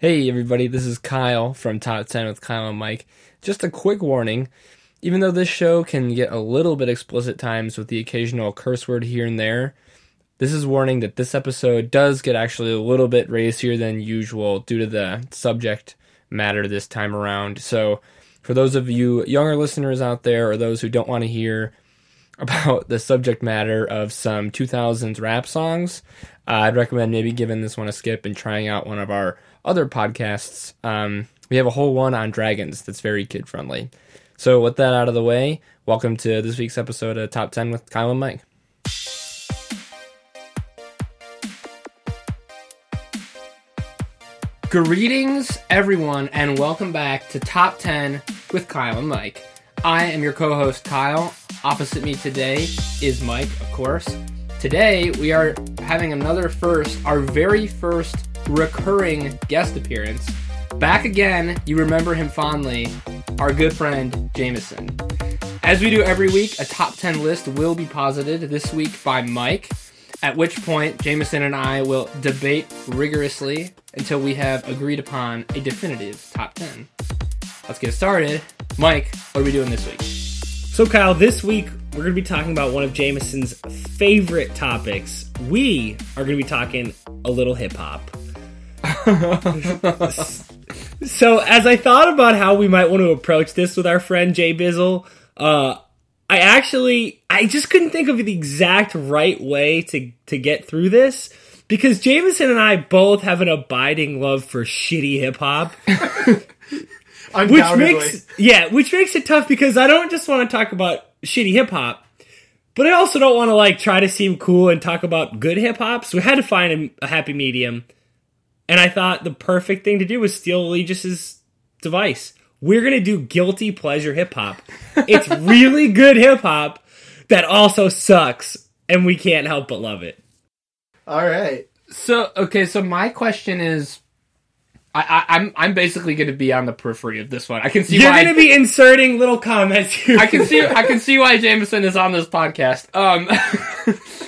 Hey everybody, this is Kyle from Top 10 with Kyle and Mike. Just a quick warning. Even though this show can get a little bit explicit times with the occasional curse word here and there, this is warning that this episode does get actually a little bit racier than usual due to the subject matter this time around. So, for those of you younger listeners out there or those who don't want to hear about the subject matter of some 2000s rap songs, uh, I'd recommend maybe giving this one a skip and trying out one of our other podcasts. Um, we have a whole one on dragons that's very kid friendly. So, with that out of the way, welcome to this week's episode of Top 10 with Kyle and Mike. Greetings, everyone, and welcome back to Top 10 with Kyle and Mike. I am your co host, Kyle. Opposite me today is Mike, of course. Today, we are having another first, our very first recurring guest appearance. Back again, you remember him fondly, our good friend Jameson. As we do every week, a top 10 list will be posited this week by Mike, at which point Jameson and I will debate rigorously until we have agreed upon a definitive top 10. Let's get started. Mike, what are we doing this week? So, Kyle, this week we're going to be talking about one of Jameson's favorite topics. We are going to be talking a little hip hop. So, as I thought about how we might want to approach this with our friend Jay Bizzle, uh, I actually I just couldn't think of the exact right way to to get through this because Jameson and I both have an abiding love for shitty hip hop. which makes yeah, which makes it tough because I don't just want to talk about shitty hip hop, but I also don't want to like try to seem cool and talk about good hip hop. So we had to find a, a happy medium, and I thought the perfect thing to do was steal Allegius's device. We're gonna do guilty pleasure hip hop. It's really good hip hop that also sucks, and we can't help but love it. All right. So okay, so my question is, I, I I'm I'm basically going to be on the periphery of this one. I can see You're why gonna be inserting little comments here. I can see I can see why Jameson is on this podcast. Um,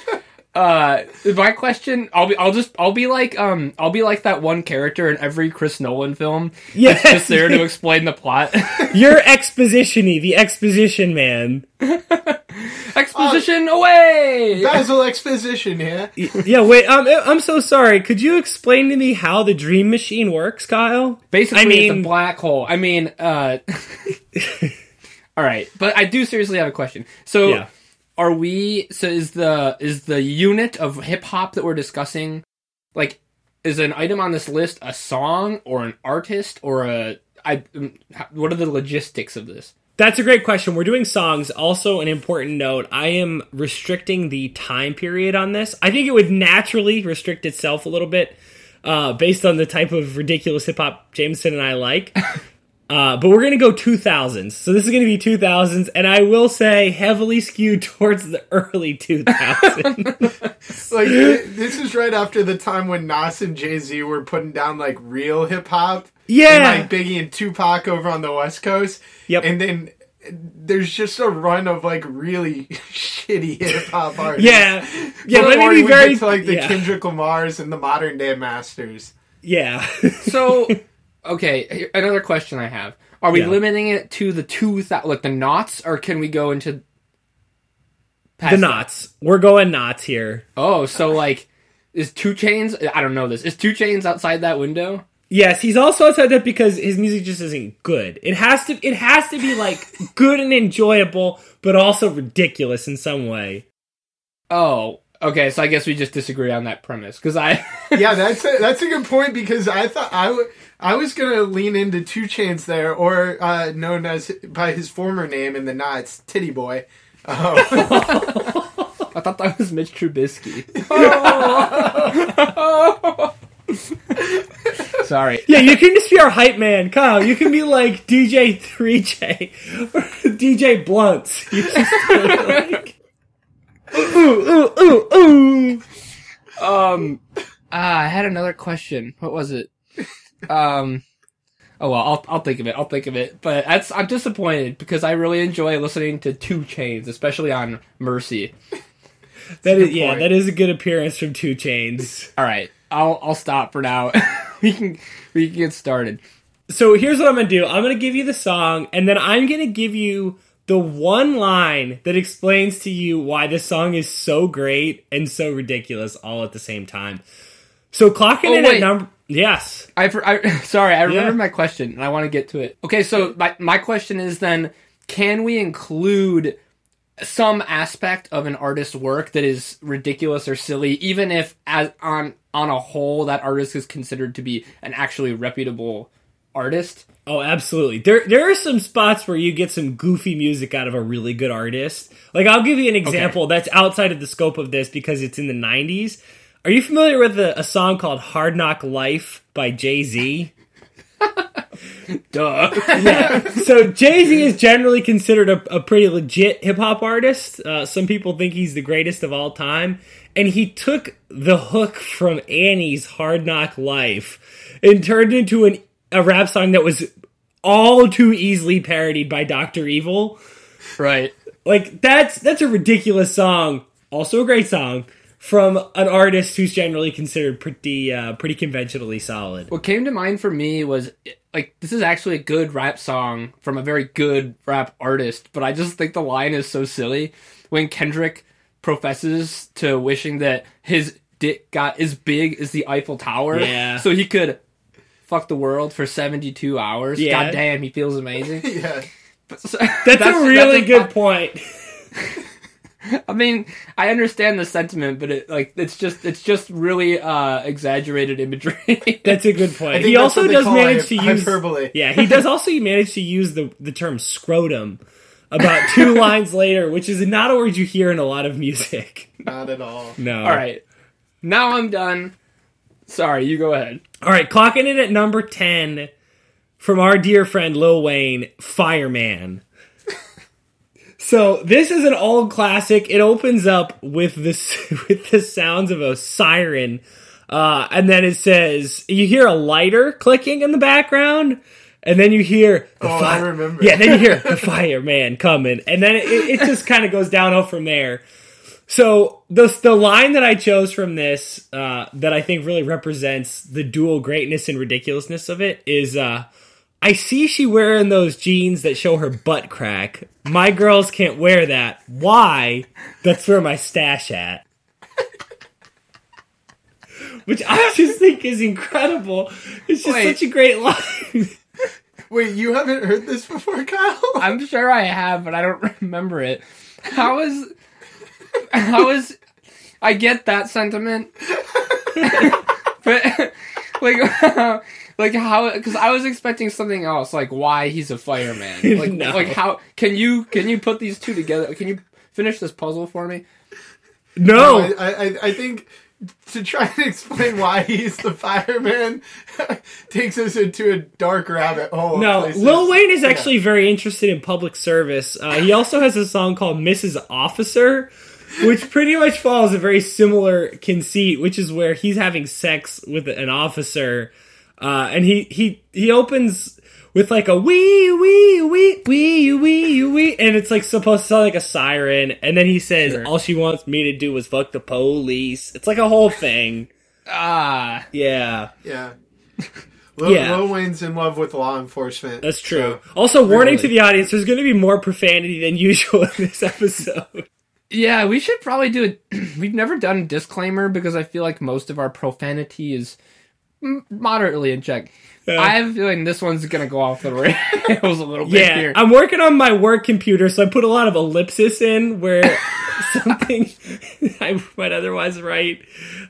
uh, my question, I'll be I'll just I'll be like um I'll be like that one character in every Chris Nolan film. Yes. that's just there to explain the plot. You're expositiony, the exposition man. Exposition away. Basil exposition here. Yeah, wait. Um, I'm so sorry. Could you explain to me how the dream machine works, Kyle? Basically, I it's a mean- black hole. I mean, uh, all right, but I do seriously have a question. So, Yeah. Are we? So, is the is the unit of hip hop that we're discussing like is an item on this list a song or an artist or a I? um, What are the logistics of this? That's a great question. We're doing songs. Also, an important note: I am restricting the time period on this. I think it would naturally restrict itself a little bit, uh, based on the type of ridiculous hip hop Jameson and I like. Uh, but we're gonna go 2000s. So this is gonna be 2000s, and I will say heavily skewed towards the early 2000s. Like this is right after the time when Nas and Jay Z were putting down like real hip hop. Yeah. And, like Biggie and Tupac over on the West Coast. Yep. And then there's just a run of like really shitty hip hop artists. yeah, yeah. Let Before me be we very get to like the yeah. Kendrick Lamars and the modern day masters. yeah. So, okay, another question I have: Are we Yeah. limiting it to the two thou- like the knots, or can we go into past the that? knots. We're going knots here. Oh, so like, is 2 Chainz? I don't know this. Is 2 Chainz outside that window? Yes, he's also outside that because his music just isn't good. It has to it has to be like good and enjoyable, but also ridiculous in some way. Oh, okay. So I guess we just disagree on that premise because I. yeah, that's a, that's a good point because I thought I w- I was gonna lean into 2 Chainz there, or uh, known as by his former name in the Knots, Titty Boy. Um, I thought that was Mitch Trubisky. Sorry. Yeah, you can just be our hype man, Kyle. You can be like DJ 3J or DJ Blunts. You just like, ooh, ooh, ooh, ooh. Um, ah, I had another question. What was it? Um, oh well, I'll I'll think of it. I'll think of it. But that's I'm disappointed because I really enjoy listening to 2 Chainz, especially on Mercy. That is, yeah, point. that is a good appearance from 2 Chainz. All right, I'll I'll stop for now. we can we can get started. So here's what I'm gonna do. I'm gonna give you the song, and then I'm gonna give you the one line that explains to you why this song is so great and so ridiculous all at the same time. So clocking Oh, in at number yes. I, I sorry, I remember Yeah. my question and I want to get to it. Okay, so my my question is then can we include some aspect of an artist's work that is ridiculous or silly even if as on on a whole that artist is considered to be an actually reputable artist? Oh, absolutely. There there are some spots where you get some goofy music out of a really good artist. Like I'll give you an example that's outside of the scope of this because it's in the 90s. Are you familiar with a, a song called Hard Knock Life by Jay-Z? Duh. so Jay Z is generally considered a, a pretty legit hip hop artist. Uh, some people think he's the greatest of all time, and he took the hook from Annie's "Hard Knock Life" and turned it into an, a rap song that was all too easily parodied by Doctor Evil. right. Like that's that's a ridiculous song. Also a great song from an artist who's generally considered pretty uh, pretty conventionally solid. What came to mind for me was like this is actually a good rap song from a very good rap artist, but I just think the line is so silly when Kendrick professes to wishing that his dick got as big as the Eiffel Tower, Yeah. so he could fuck the world for seventy two hours. Yeah. God damn, he feels amazing. Yeah. So- That's, a really good point. I mean, I understand the sentiment, but it like it's just it's just really uh exaggerated imagery. That's a good point. He also what does manage to use hyperbole. Yeah, he does also manage to use the the term scrotum about two lines later, which is not a word you hear in a lot of music. Not at all. No. All right, now I'm done. Sorry, you go ahead. All right, clocking in at number 10 from our dear friend Lil Wayne, Fireman. So this is an old classic. It opens up with this with the sounds of a siren, uh, and then it says you hear a lighter clicking in the background, and then you hear the Oh, fi- I remember. Yeah, then you hear the fireman coming, and then it, it just kind of goes downhill from there. So the the line that I chose from this uh, that I think really represents the dual greatness and ridiculousness of it is uh, I see she wearing those jeans that show her butt crack. My girls can't wear that. Why? That's where my stash at. Which I just think is incredible. It's just Wait. such a great line. Wait, you haven't heard this before, Kyle? I'm sure I have, but I don't remember it. How is how is I get that sentiment, but like like how because I was expecting something else, like why he's a fireman. Like No. like how can you can you put these two together? Can you finish this puzzle for me? No. I, I, I think to try and explain why he's the fireman takes us into a dark rabbit hole. No, places. Lil Wayne is Yeah. actually very interested in public service. Uh, he also has a song called Mrs. Officer, which pretty much follows a very similar conceit, which is where he's having sex with an officer, uh, and he he he opens with like a wee wee wee wee wee wee, and it's like supposed to sound like a siren, and then he says, Sure. "All she wants me to do is fuck the police." It's like a whole thing. Ah, Yeah, Yeah. Lil, Yeah. Lil Wayne's in love with law enforcement. that's true. so- also, warning to the audience: there's going to be more profanity than usual in this episode. yeah. We should probably do it. We've never done a disclaimer because I feel like most of our profanity is m- moderately in check. I have a feeling this one's gonna go off the rails a little bit Yeah, here. I'm working on my work computer, so I put a lot of ellipsis in where something I might otherwise write.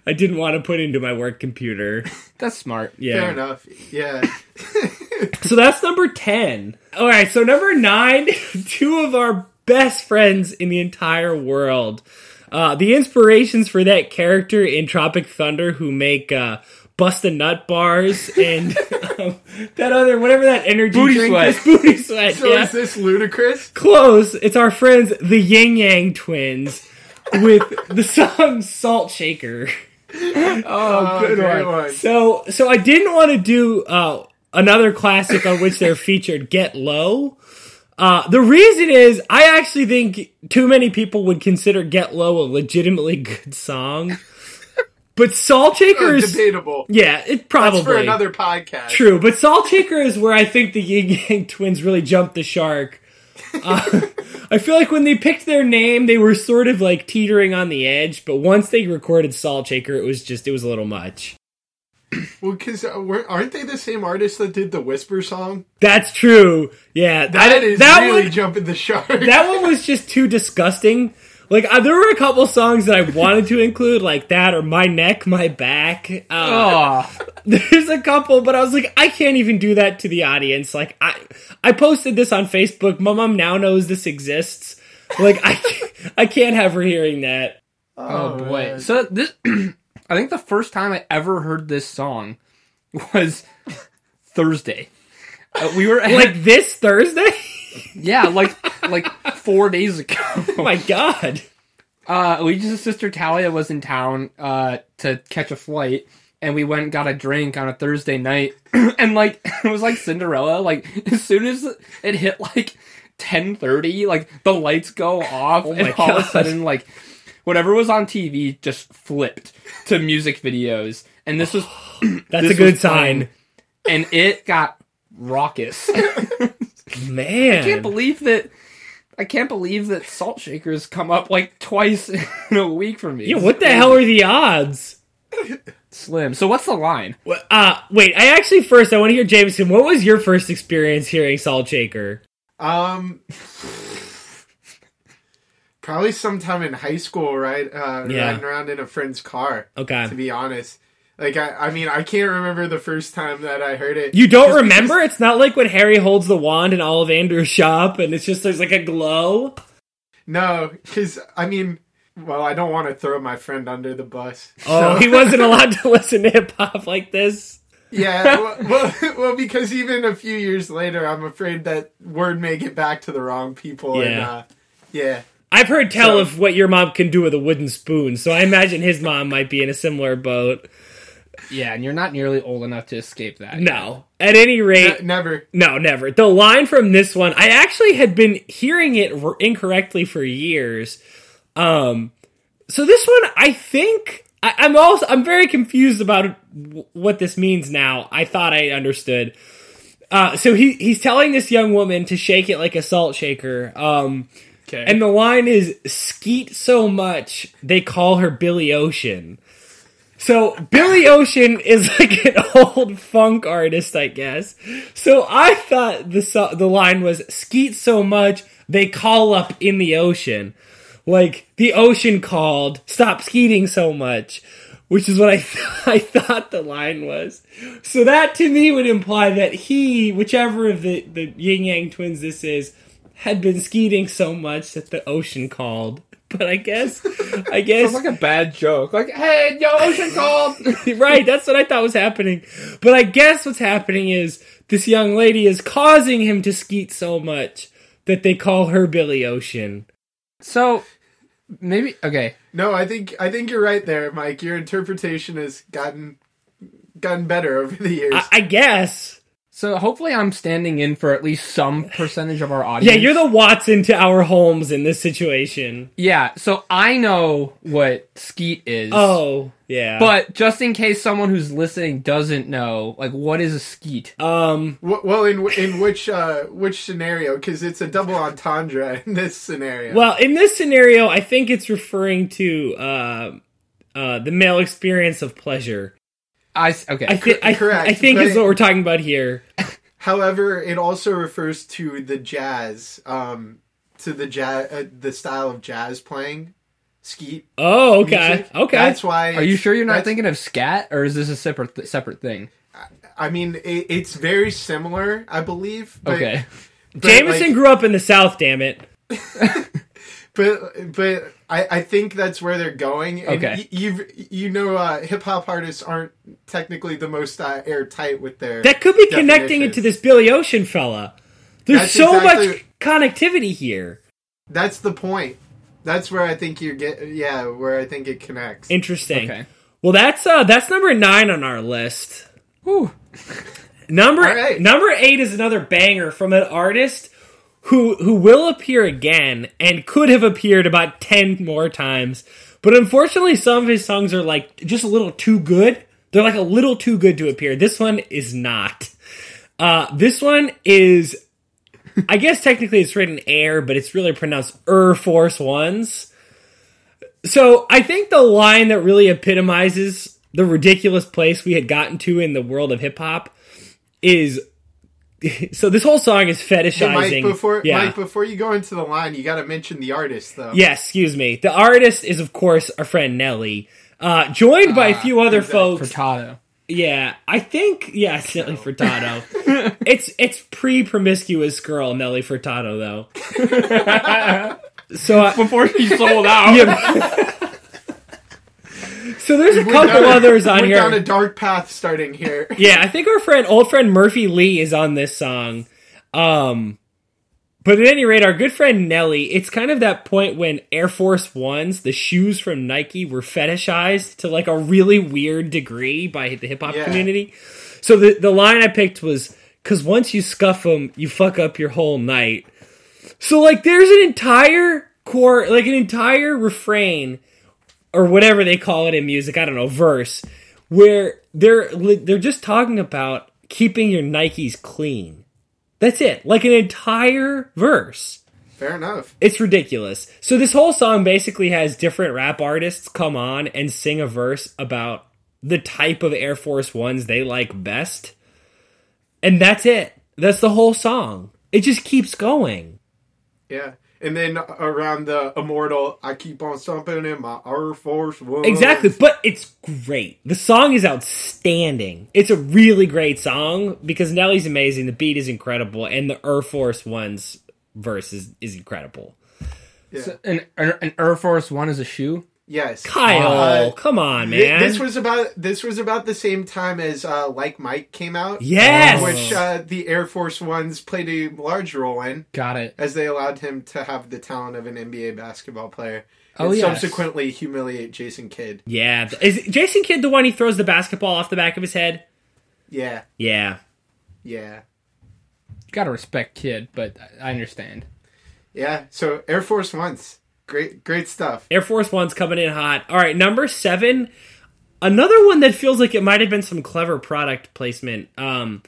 I didn't want to put into my work computer. That's smart. Yeah. Fair enough. Yeah. So that's number 10. All right, so number 9, two of our best friends in the entire world. Uh, the inspirations for that character in Tropic Thunder who make uh, Bust a Nut bars and um, that other, whatever that energy Booty drink Sweat. is. Booty Sweat. So yeah. is this Ludacris? Close. It's our friends, the Yin Yang twins, with the song Salt Shaker. Oh, Oh, good great one. So, so I didn't want to do uh, another classic on which they're featured, Get Low. Uh, the reason is, I actually think too many people would consider Get Low a legitimately good song. But Salt Uh, Shaker's debatable. yeah, it probably That's for another podcast. True, but Salt Shaker is where I think the Yin Yang Twins really jumped the shark. Uh, I feel like when they picked their name, they were sort of like teetering on the edge, but once they recorded Salt Shaker, it was just it was a little much. Well, because uh, aren't they the same artist that did the Whisper song? That's true. Yeah, That I- is that really one, jumping the shark. that one was just too disgusting. Like uh, there were a couple songs that I wanted to include, like that or "My Neck, My Back." Uh, Oh, There's a couple, but I was like, I can't even do that to the audience. Like, I I posted this on Facebook. My mom now knows this exists. Like, I can't, I can't have her hearing that. oh boy. man. So this, I think the first time I ever heard this song was Thursday. Uh, we were at, Like this Thursday? Yeah, like like four days ago. oh my god! Uh, Luigi's sister Talia was in town uh, to catch a flight, and we went and got a drink on a Thursday night. and like it was like Cinderella. Like as soon as it hit like ten thirty, like the lights go off, and my all of a sudden like whatever was on TV just flipped to music videos, and this was That's This a good playing. sign, and it got raucous. man. I can't believe that. I can't believe that Salt Shakers come up like twice in a week for me. yeah, what the hell are the odds? Slim. So what's the line? What- Uh, wait. I actually first I want to hear Jameson. What was your first experience hearing Salt Shaker? Um, probably sometime in high school, right? Uh, Yeah. Riding around in a friend's car. Okay. To be honest, like I, I mean, I can't remember the first time that I heard it. You don't remember? because- It's not like when Harry holds the wand in Ollivander's shop, and it's just there's like a glow. No, because I mean, well, I don't want to throw my friend under the bus. Oh, So- he wasn't allowed to listen to hip hop like this. Yeah, well, well, well, because even a few years later, I'm afraid that word may get back to the wrong people. And, Yeah. uh, yeah. I've heard tell So- of what your mom can do with a wooden spoon, so I imagine his mom might be in a similar boat. Yeah, and you're not nearly old enough to escape that. No. At any rate, Ne- never. no, never. The line from this one, I actually had been hearing it r- incorrectly for years. Um, so this one, I think I, I'm also I'm very confused about w- what this means now. I thought I understood. Uh, so he he's telling this young woman to shake it like a salt shaker. Um, Okay. and the line is skeet so much they call her Billy Ocean. So Billy Ocean is like an old funk artist, I guess. So I thought the the line was skeet so much they call up in the ocean. Like the ocean called, stop skeeting so much, which is what I th- I thought the line was. So that to me would imply that he, whichever of the the Yin Yang twins this is, had been skeeting so much that the ocean called. But I guess, I guess, Sounds like a bad joke. Like, hey, yo, ocean called. right, that's what I thought was happening. But I guess what's happening is this young lady is causing him to skeet so much that they call her Billy Ocean. so maybe okay. No, I think I think you're right there, Mike. Your interpretation has gotten gotten better over the years. I, I guess. So hopefully I'm standing in for at least some percentage of our audience. Yeah, you're the Watson to our Holmes in this situation. Yeah, so I know what skeet is. Oh, yeah. But just in case someone who's listening doesn't know, like what is a skeet? um, Wh- well, in in which uh, which scenario? Because it's a double entendre in this scenario. well, in this scenario, I think it's referring to uh, uh, the male experience of pleasure. I s- okay. I think I, correct, I think is what we're talking about here. However, it also refers to the jazz, um, to the jazz, uh, the style of jazz playing, skeet. Oh, okay, music. okay. That's why. Are you sure you're not thinking of scat, or is this a separate th- separate thing? I mean, it, it's very similar, I believe. But, Okay. but, Jameson like- grew up in the South. Damn it. but but I, I think that's where they're going. And Okay. y- you you know, uh, hip hop artists aren't technically the most uh, airtight with their. That could be connecting it to this Billy Ocean fella. There's That's so exactly- much connectivity here. That's the point. That's where I think you get. Yeah, where I think it connects. Interesting. Okay. Well, that's uh that's number nine on our list. Whew. Number All right. number eight is another banger from an artist who who will appear again and could have appeared about 10 more times. But unfortunately, some of his songs are like just a little too good. They're like a little too good to appear. This one is not. Uh, this one is, I guess technically it's written air, but it's really pronounced Air Force Ones. So I think the line that really epitomizes the ridiculous place we had gotten to in the world of hip hop is so this whole song is fetishizing. Hey, Mike, before yeah. Mike, before you go into the line, you got to mention the artist though. Yes, excuse me. The artist is of course our friend Nelly, uh, joined by a few other folks. Furtado. Yeah, I think yeah, it's Nelly Furtado. it's it's pre promiscuous girl Nelly Furtado though. so uh, Before he sold out. yeah. So there's a We're couple down others on here. we're here. down a dark path starting here. yeah, I think our friend, old friend Murphy Lee is on this song. Um, but at any rate, our good friend Nelly, it's kind of that point when Air Force Ones, the shoes from Nike, were fetishized to like a really weird degree by the hip hop Yeah. community. So the the line I picked was because once you scuff them, you fuck up your whole night. So like, there's an entire core, like an entire refrain or whatever they call it in music. I don't know, verse where they're they're just talking about keeping your Nikes clean. That's it. Like an entire verse. Fair enough. It's ridiculous. So this whole song basically has different rap artists come on and sing a verse about the type of Air Force Ones they like best. And that's it. That's the whole song. It just keeps going. Yeah. And then around the immortal, I keep on stomping in my Air Force One. Exactly, but it's great. The song is outstanding. It's a really great song because Nelly's amazing, the beat is incredible, and the Air Force One's verse is, is incredible. Yeah. An, an, an Air Force One is a shoe. Yes. Kyle, Uh, come on, Th- man. This was about this was about the same time as uh, Like Mike came out. Yes! which uh, the Air Force Ones played a large role in, Got it. as they allowed him to have the talent of an NBA basketball player. Oh, and yes. subsequently humiliate Jason Kidd. yeah, is Jason Kidd the one he throws the basketball off the back of his head? Yeah, Yeah. yeah, Gotta respect kid, but I I understand. yeah. So Air Force Ones, great, great stuff. Air Force One's coming in hot. All right, number seven. Another one that feels like it might have been some clever product placement. Um,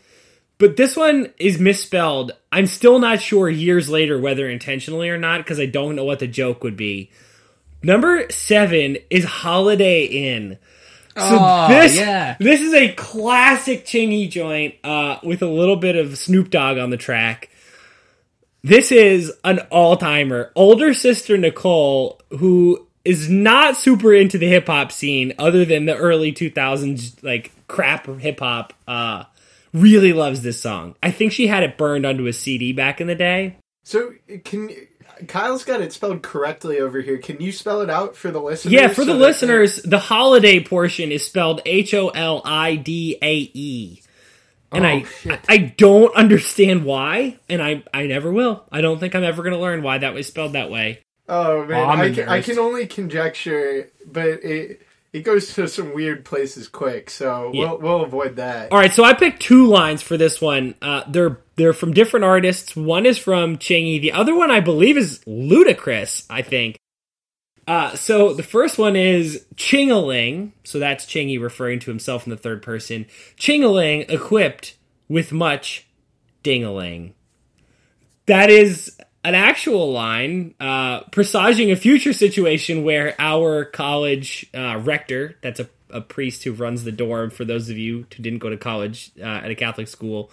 but this one is misspelled. I'm still not sure years later whether intentionally or not because I don't know what the joke would be. Number seven is Holiday Inn. So Oh, this yeah. this is a classic Chingy joint uh, with a little bit of Snoop Dogg on the track. This is an all timer. Older sister Nicole, who is not super into the hip hop scene other than the early 2000s, like crap hip hop, uh, really loves this song. I think she had it burned onto a CD back in the day. So can Kyle's got it spelled correctly over here? Can you spell it out for the listeners? Yeah, for the so listeners, the holiday portion is spelled H O L I D A E. And Oh, I shit. I don't understand why, and I I never will. I don't think I'm ever going to learn why that was spelled that way. Oh man, Oh, I'm can, I can only conjecture, but it it goes to some weird places quick, so Yeah. we'll we'll avoid that. All right, so I picked two lines for this one. Uh, they're they're from different artists. One is from Chingy. The other one, I believe, is Ludacris. I think. Uh, so the first one is Chingaling. So that's Chingy referring to himself in the third person. Chingaling equipped with much dingaling. That is an actual line uh, presaging a future situation where our college uh, rector, that's a, a priest who runs the dorm for those of you who didn't go to college uh, at a Catholic school,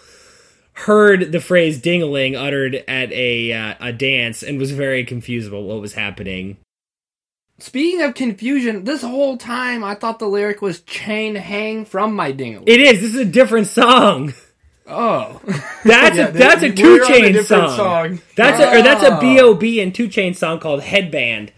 heard the phrase dingaling uttered at a, uh, a dance and was very confused about what was happening. Speaking of confusion, this whole time I thought the lyric was "chain hang from my dingle." It is. This is a different song. oh, That's Yeah, a that's a two on a chain song. song. That's a, or that's a Oh. B.O.B. and two chain song called Headband.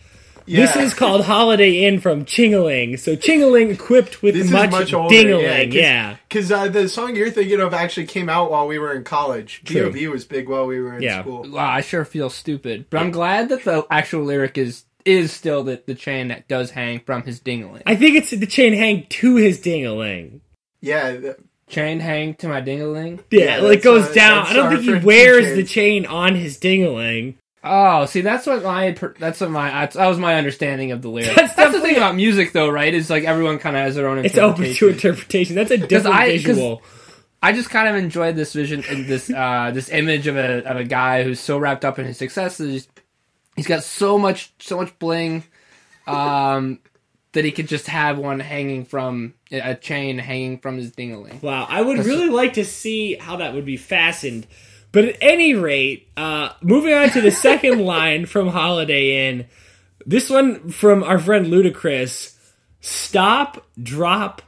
This is called Holiday Inn from Chingaling. So Chingaling equipped with This much, is much older. dingaling. Yeah. because uh, the song you're thinking of actually came out while we were in college. True. B.O.B. was big while we were in Yeah. school. wow, I sure feel stupid, but I'm glad that the actual lyric is is still the the chain that does hang from his dingling. I think it's the chain hang to his dingaling. Yeah, th- chain hang to my dingaling. Yeah, Yeah, like goes uh, down. I don't think he wears T-Chain. the chain on his dingaling. Oh, see, that's what my that's what my that's- that was my understanding of the lyrics. That's That's, the thing about music, though, right? Is like everyone kind of has their own. It's open to interpretation. interpretation. That's a different I- 'cause- visual. I just kind of enjoyed this vision this uh, this image of a of a guy who's so wrapped up in his success successes. He's got so much so much bling um, that he could just have one hanging from a chain hanging from his dingaling. Wow, I would really like to see how that would be fastened. But at any rate, uh, moving on to the second line from Holiday Inn. This one from our friend Ludacris. Stop, drop,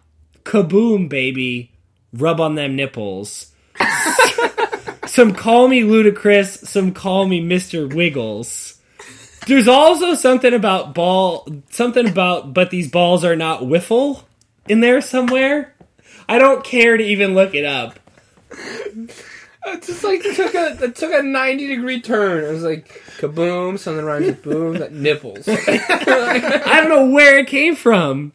kaboom, baby. Rub on them nipples. some call me Ludacris, some call me Mr. Wiggles. There's also something about ball, something about, but these balls are not wiffle in there somewhere. I don't care to even look it up. It's just like it took a it took a ninety degree turn. It was like kaboom, something rhymes with boom, that nipples. I don't know where it came from.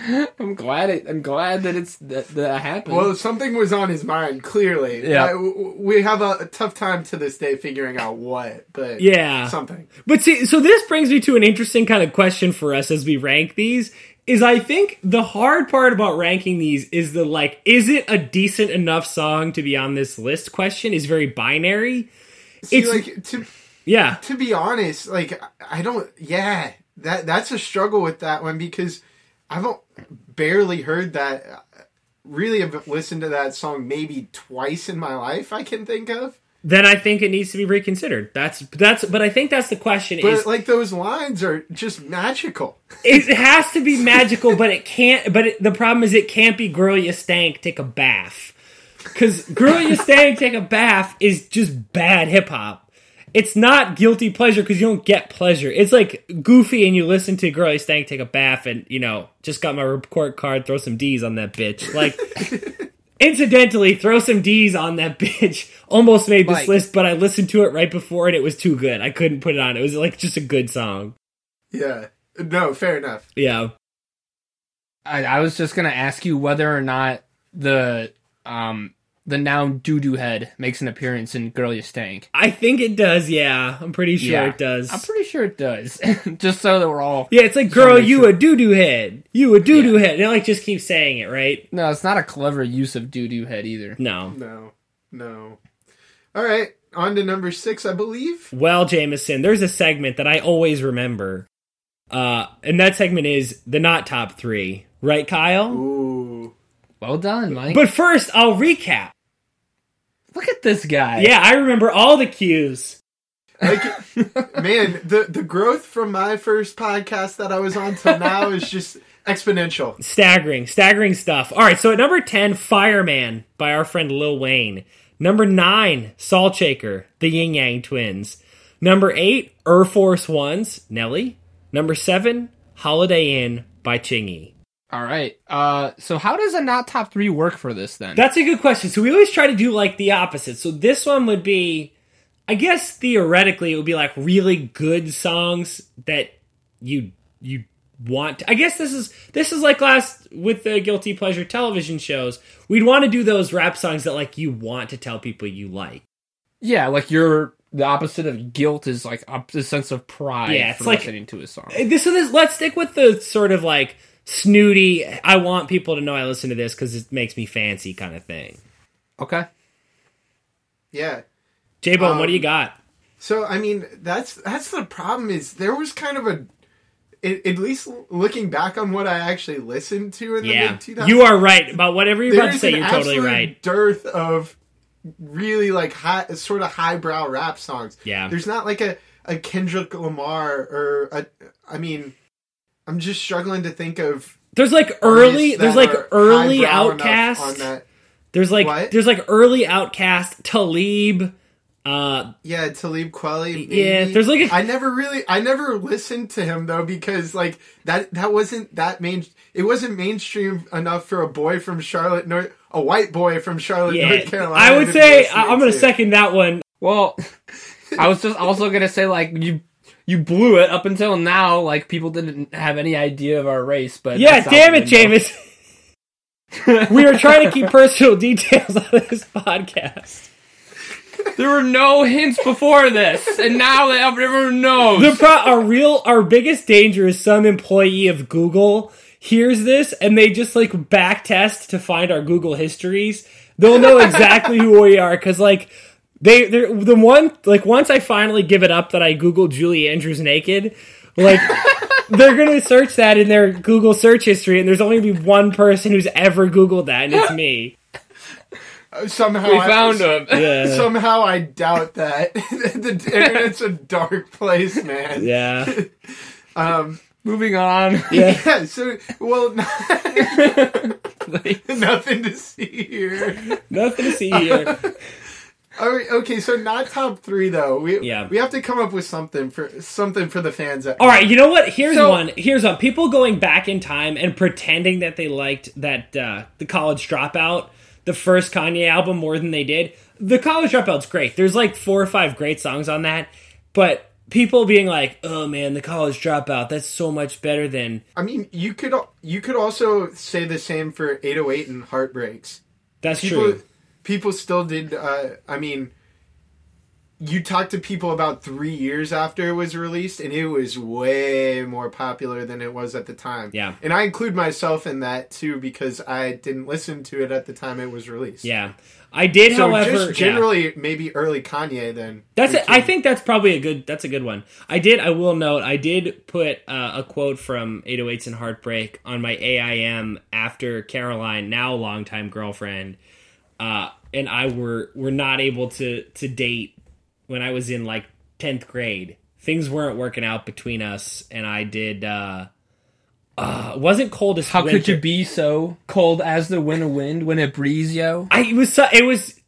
I'm glad it. I'm glad that it's that that happened. Well, something was on his mind. Clearly, Yeah. W- we have a, a tough time to this day figuring out what, but Yeah. something. But see, so this brings me to an interesting kind of question for us as we rank these. Is I think the hard part about ranking these is the like, is it a decent enough song to be on this list? Question is very binary. See, It's- like to Yeah, to be honest, like I don't. Yeah, that that's a struggle with that one because I've barely heard that. Really, have listened to that song maybe twice in my life. I can think of. then I think it needs to be reconsidered. That's that's. But I think that's the question. But is like those lines are just magical. it has to be magical, but it can't. But it, the problem is, it can't be "Girl You Stank, Take a Bath," because "Girl You Stank, Take a Bath" is just bad hip hop. It's not guilty pleasure because you don't get pleasure. It's like goofy, and you listen to "Girl You Stank, Take a Bath," and you know, just got my report card. Throw some D's on that bitch. Like, incidentally, throw some D's on that bitch. Almost made this Mike. list, but I listened to it right before, and it was too good. I couldn't put it on. It was like just a good song. Yeah. No, fair enough. Yeah. I, I was just gonna ask you whether or not the um the noun doo doo head makes an appearance in Girl You Stank. I think it does. Yeah, I'm pretty sure Yeah. it does. I'm pretty sure it does. just so that we're all yeah, it's like, girl, you sure- a doo doo head. You a doo doo head. And it like just keeps saying it, right? No, it's not a clever use of doo doo head either. No. No, no. All right, on to number six, I believe. Well, Jameson, there's a segment that I always remember, uh, and that segment is the not top three, right, Kyle? Ooh. Well done, Mike. But first, I'll recap. Look at this guy. Yeah, I remember all the cues. Like, man, the the growth from my first podcast that I was on till now is just exponential. Staggering, staggering stuff. All right, so at number 10, Fireman by our friend Lil Wayne. Number 9, Salt Shaker, the Yin Yang Twins. Number 8, Air Force Ones, Nelly. Number 7, Holiday Inn by Chingy. All right. Uh, so how does a not top three work for this then? That's a good question. So we always try to do like the opposite. So this one would be, I guess theoretically, it would be like really good songs that you you want. I guess this is this is like last with the guilty pleasure television shows. We'd want to do those rap songs that like you want to tell people you like. yeah, like you're the opposite of guilt is like the sense of pride Yeah, it's for like- listening to a song. This so this let's stick with the sort of like snooty. I want people to know I listen to this because it makes me fancy kind of thing. Okay. Yeah. J Bone, what Um, do you got? So I mean, that's that's the problem. Is there was kind of a, at, at least looking back on what I actually listened to in the Yeah, mid 2000s. you are right about whatever you're about to say. an You're totally absolute right. Dearth of really like high, sort of highbrow rap songs. Yeah. There's not like a a Kendrick Lamar or a. I mean, I'm just struggling to think of There's like early. There's like early highbrow enough OutKast. There's like What? there's like early OutKast. Talib. Uh, Yeah, Talib Kweli. Yeah, there's like a- I never really, I never listened to him though because like that that wasn't that main. It wasn't mainstream enough for a boy from Charlotte, North, a white boy from Charlotte, yeah. North Carolina. I would to say I- I'm going to to. second that one. Well, I was just also gonna say like you you blew it up until now. Like people didn't have any idea of our race, but Yeah, damn it. Jameis. we are trying to keep personal details out of this podcast. There were no hints before this, and now that everyone knows. The pro- our real, our biggest danger is some employee of Google hears this and they just like back test to find our Google histories. They'll know exactly who we are because like they they're the one like once I finally give it up that I googled Julie Andrews naked, like they're gonna search that in their Google search history and there's only gonna be one person who's ever googled that and it's me. Somehow we I- found him. Yeah. Somehow I doubt that the internet's a dark place, man. Yeah. Um. Moving on. Yeah. Yeah. So, well, nothing to see here. Nothing to see here. All right, okay, so not top three though. We Yeah. we have to come up with something for something for the fans. All right, you know what? Here's So- one. Here's one. People going back in time and pretending that they liked that uh, the College Dropout, the first Kanye album, more than they did. The College Dropout's great. There's like four or five great songs on that, but people being like, "Oh man, the College Dropout, that's so much better than." I mean, you could you could also say the same for 808 and Heartbreaks. That's People true. People still did. Uh, I mean, you talked to people about three years after it was released, and it was way more popular than it was at the time. Yeah. and I include myself in that too because I didn't listen to it at the time it was released. Yeah, I did. So however, just yeah. generally, maybe early Kanye. Then That's it. I think that's probably a good. That's a good one. I did. I will note. I did put uh, a quote from 808s and Heartbreak on my AIM after Caroline, now longtime girlfriend, uh, and I were were not able to to date when I was in like tenth grade. Things weren't working out between us, and I did. uh uh, it wasn't cold as How winter. could you be so cold as the winter wind when it breeze, yo? I it was so, it was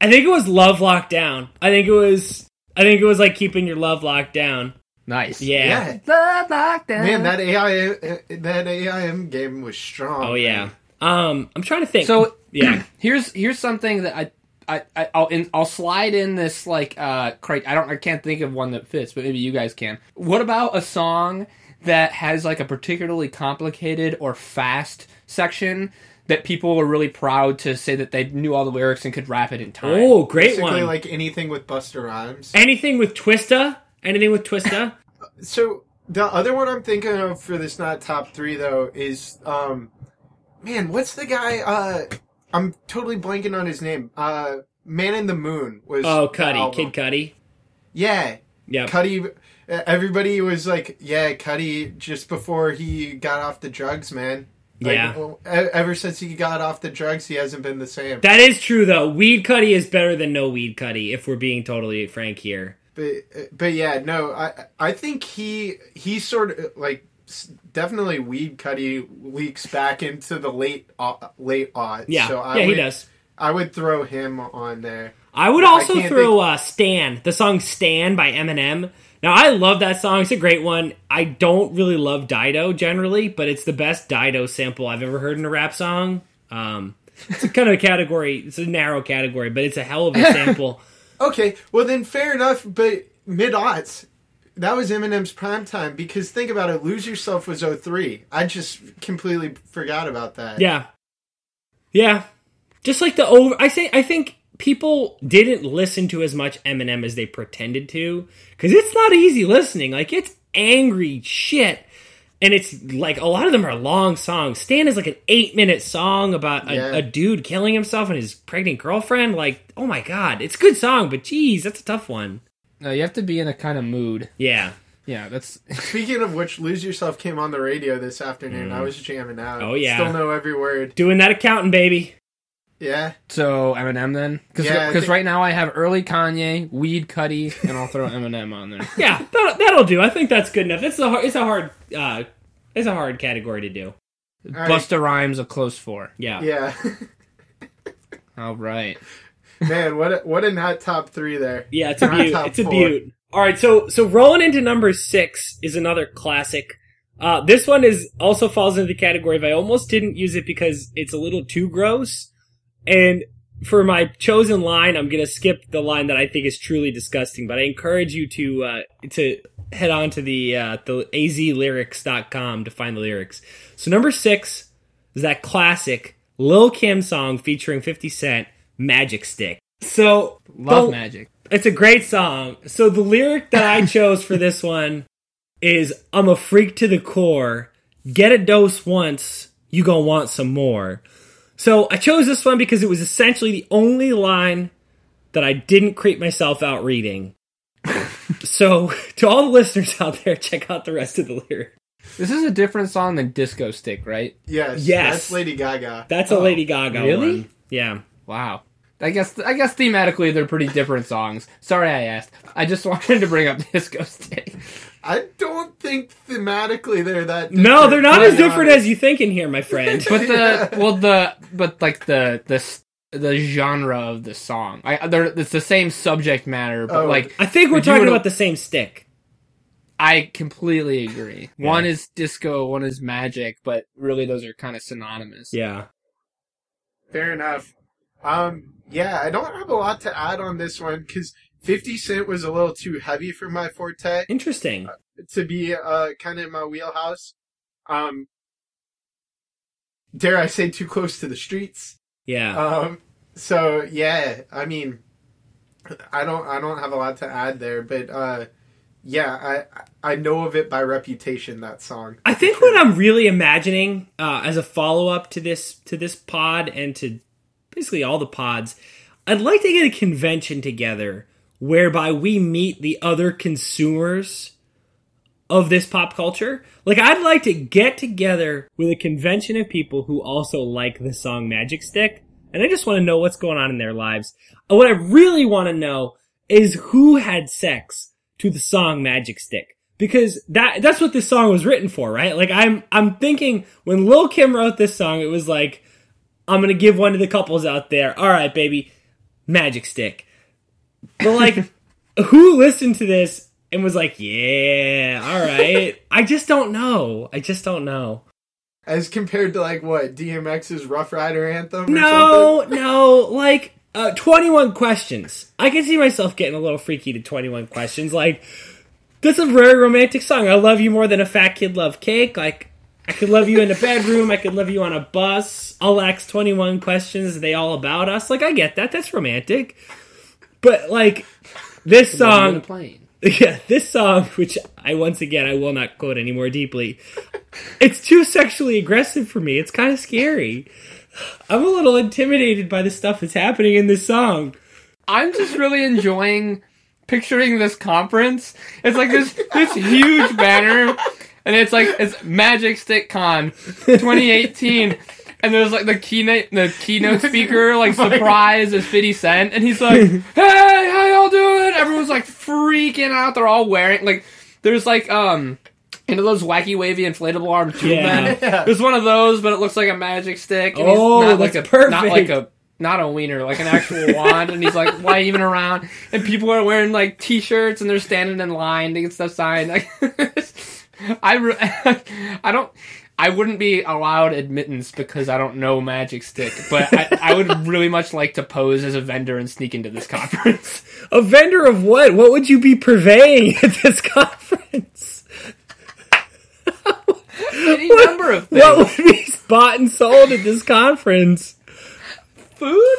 I think it was love locked down. I think it was I think it was like keeping your love locked down. Nice. Yeah. yeah. Love lockdown. Man, that AI that AIM game was strong. Oh yeah. Um I'm trying to think. So yeah. here's here's something that I. I, I I'll in, I'll slide in this like uh crate. I don't I can't think of one that fits, but maybe you guys can. What about a song that has like a particularly complicated or fast section that people were really proud to say that they knew all the lyrics and could rap it in time? Oh, great Basically, one. like anything with Busta Rhymes. Anything with Twista? Anything with Twista? So the other one I'm thinking of for this not top three though is um, man, what's the guy? Uh, I'm totally blanking on his name. Uh, Man in the Moon was. oh, Cudi. Kid Cudi. Yeah, Yeah. Cudi. Everybody was like, "Yeah, Cudi." Just before he got off the drugs, man. Like, Yeah. Ever since he got off the drugs, he hasn't been the same. That is true though. Weed Cudi is better than no Weed Cudi if we're being totally frank here. but but yeah, no, I I think he he sort of like definitely weed Cudi leaks back into the late au- late aughts. Yeah. so I yeah, would, he does. I would throw him on there. I would also can't throw uh, "Stan," the song "Stan" by Eminem. Now I love that song; it's a great one. I don't really love Dido generally, but it's the best Dido sample I've ever heard in a rap song. Um, it's a kind of a category; it's a narrow category, but it's a hell of a sample. Okay, well then fair enough, but mid aughts. That was Eminem's prime time because think about it. Lose Yourself was 03. I just completely forgot about that. yeah, yeah. Just like the over, I say, I think people didn't listen to as much Eminem as they pretended to because it's not easy listening. Like it's angry shit. And it's like a lot of them are long songs. Stan is like an eight minute song about a, Yeah. a dude killing himself and his pregnant girlfriend. Like, oh my god, it's a good song, but geez, that's a tough one. No, you have to be in a kind of mood. Yeah. Yeah, that's Speaking of which, Lose Yourself came on the radio this afternoon. I was jamming out. Oh, yeah. Still know every word. Doing that accounting, baby. Yeah. so Eminem then, because Yeah, I think- right now I have early Kanye, Weed Cudi, and I'll throw Eminem on there. Yeah, that'll, that'll do. I think that's good enough. It's a hard, it's a hard, uh, it's a hard category to do. right. Busta Rhymes a close four. Yeah. Yeah. All right. Man, what a, what a not top three there. Yeah, it's a Not beaut. It's a four. beaut. All right, so so rolling into number six is another classic. Uh, this one is also falls into the category of I almost didn't use it because it's a little too gross. And for my chosen line, I'm gonna skip the line that I think is truly disgusting. But I encourage you to uh, to head on to the uh, the azlyrics.com to find the lyrics. So number six is that classic Lil Kim song featuring 50 Cent, Magic Stick. So, Love the- magic. It's a great song. So the lyric that I chose for this one is I'm a freak to the core. Get a dose once, you gonna want some more. So I chose this one because it was essentially the only line that I didn't creep myself out reading. so to all the listeners out there, check out the rest of the lyric. This is a different song than Disco Stick, right? Yes, Yes. that's Lady Gaga. That's a Lady oh, Gaga really? one. Yeah. Wow. I guess I guess thematically they're pretty different songs. Sorry I asked. I just wanted to bring up Disco Stick. I don't think thematically they're that. No, they're not as different honest. as you think in here, my friend. But the well the but like the the the genre of the song. I they're it's the same subject matter, but Oh. like I think we're talking about the same stick. I completely agree. One is disco, one is magic, but really those are kind of synonymous. Yeah. Fair enough. Um, yeah, I don't have a lot to add on this one because 50 Cent was a little too heavy for my forte Interesting. to be uh, kind of in my wheelhouse. Um, dare I say, too close to the streets. Yeah. Um, so yeah, I mean, I don't, I don't have a lot to add there, but uh, yeah, I, I know of it by reputation. That song. I think what I'm really imagining uh, as a follow up to this to this pod and to basically all the pods, I'd like to get a convention together whereby we meet the other consumers of this pop culture. Like I'd like to get together with a convention of people who also like the song Magic Stick, and I just want to know what's going on in their lives. What I really want to know is who had sex to the song Magic Stick. Because that that's what this song was written for, right? Like I'm I'm thinking when Lil Kim wrote this song, it was like, I'm gonna give one to the couples out there. All right, baby, Magic Stick. But like, who listened to this and was like, yeah, all right? I just don't know. I just don't know. As compared to like what DMX's Rough Rider anthem. Or No, something? no, like uh, 21 questions. I can see myself getting a little freaky to 21 questions. Like, this is a very romantic song. I love you more than a fat kid love cake. Like, I could love you in a bedroom. I could love you on a bus. I'll ask 21 questions. Are they all about us? Like, I get that. That's romantic. But, like, this song plane. yeah, this song, which I once again I will not quote any more deeply, it's too sexually aggressive for me. It's kind of scary. I'm a little intimidated by the stuff that's happening in this song. I'm just really enjoying picturing this conference. It's like this this huge banner, and it's like it's Magic Stick Con 2018. And there's like the keynote, the keynote speaker, like surprise is 50 Cent, and he's like, "Hey, how y'all doing?" Everyone's like freaking out. They're all wearing like, there's like um, you know those wacky wavy inflatable arm tube Yeah. men. There's one of those, but it looks like a magic stick. And Oh, he's not like a perfect. not like a not a wiener, like an actual wand, and he's like waving around, and people are wearing like t-shirts, and they're standing in line to get stuff signed. Like, I, re- I don't, I wouldn't be allowed admittance because I don't know Magic Stick, but I, I would really much like to pose as a vendor and sneak into this conference. A vendor of what? What would you be purveying at this conference? Any number of things. What would be bought and sold at this conference? Food?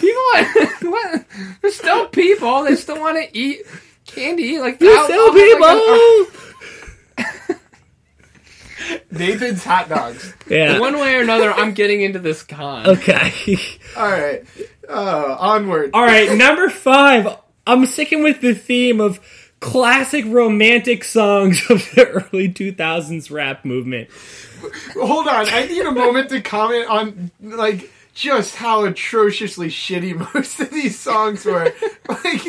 People, what? There's still people. They still want to eat candy. Like There's I'll- still I'll like, a- people. Nathan's hot dogs. Yeah. One way or another, I'm getting into this con. Okay. All right, uh, onward. All right, number five. I'm sticking with the theme of classic romantic songs of the early 2000s rap movement. Hold on, I need a moment to comment on like just how atrociously shitty most of these songs were. Like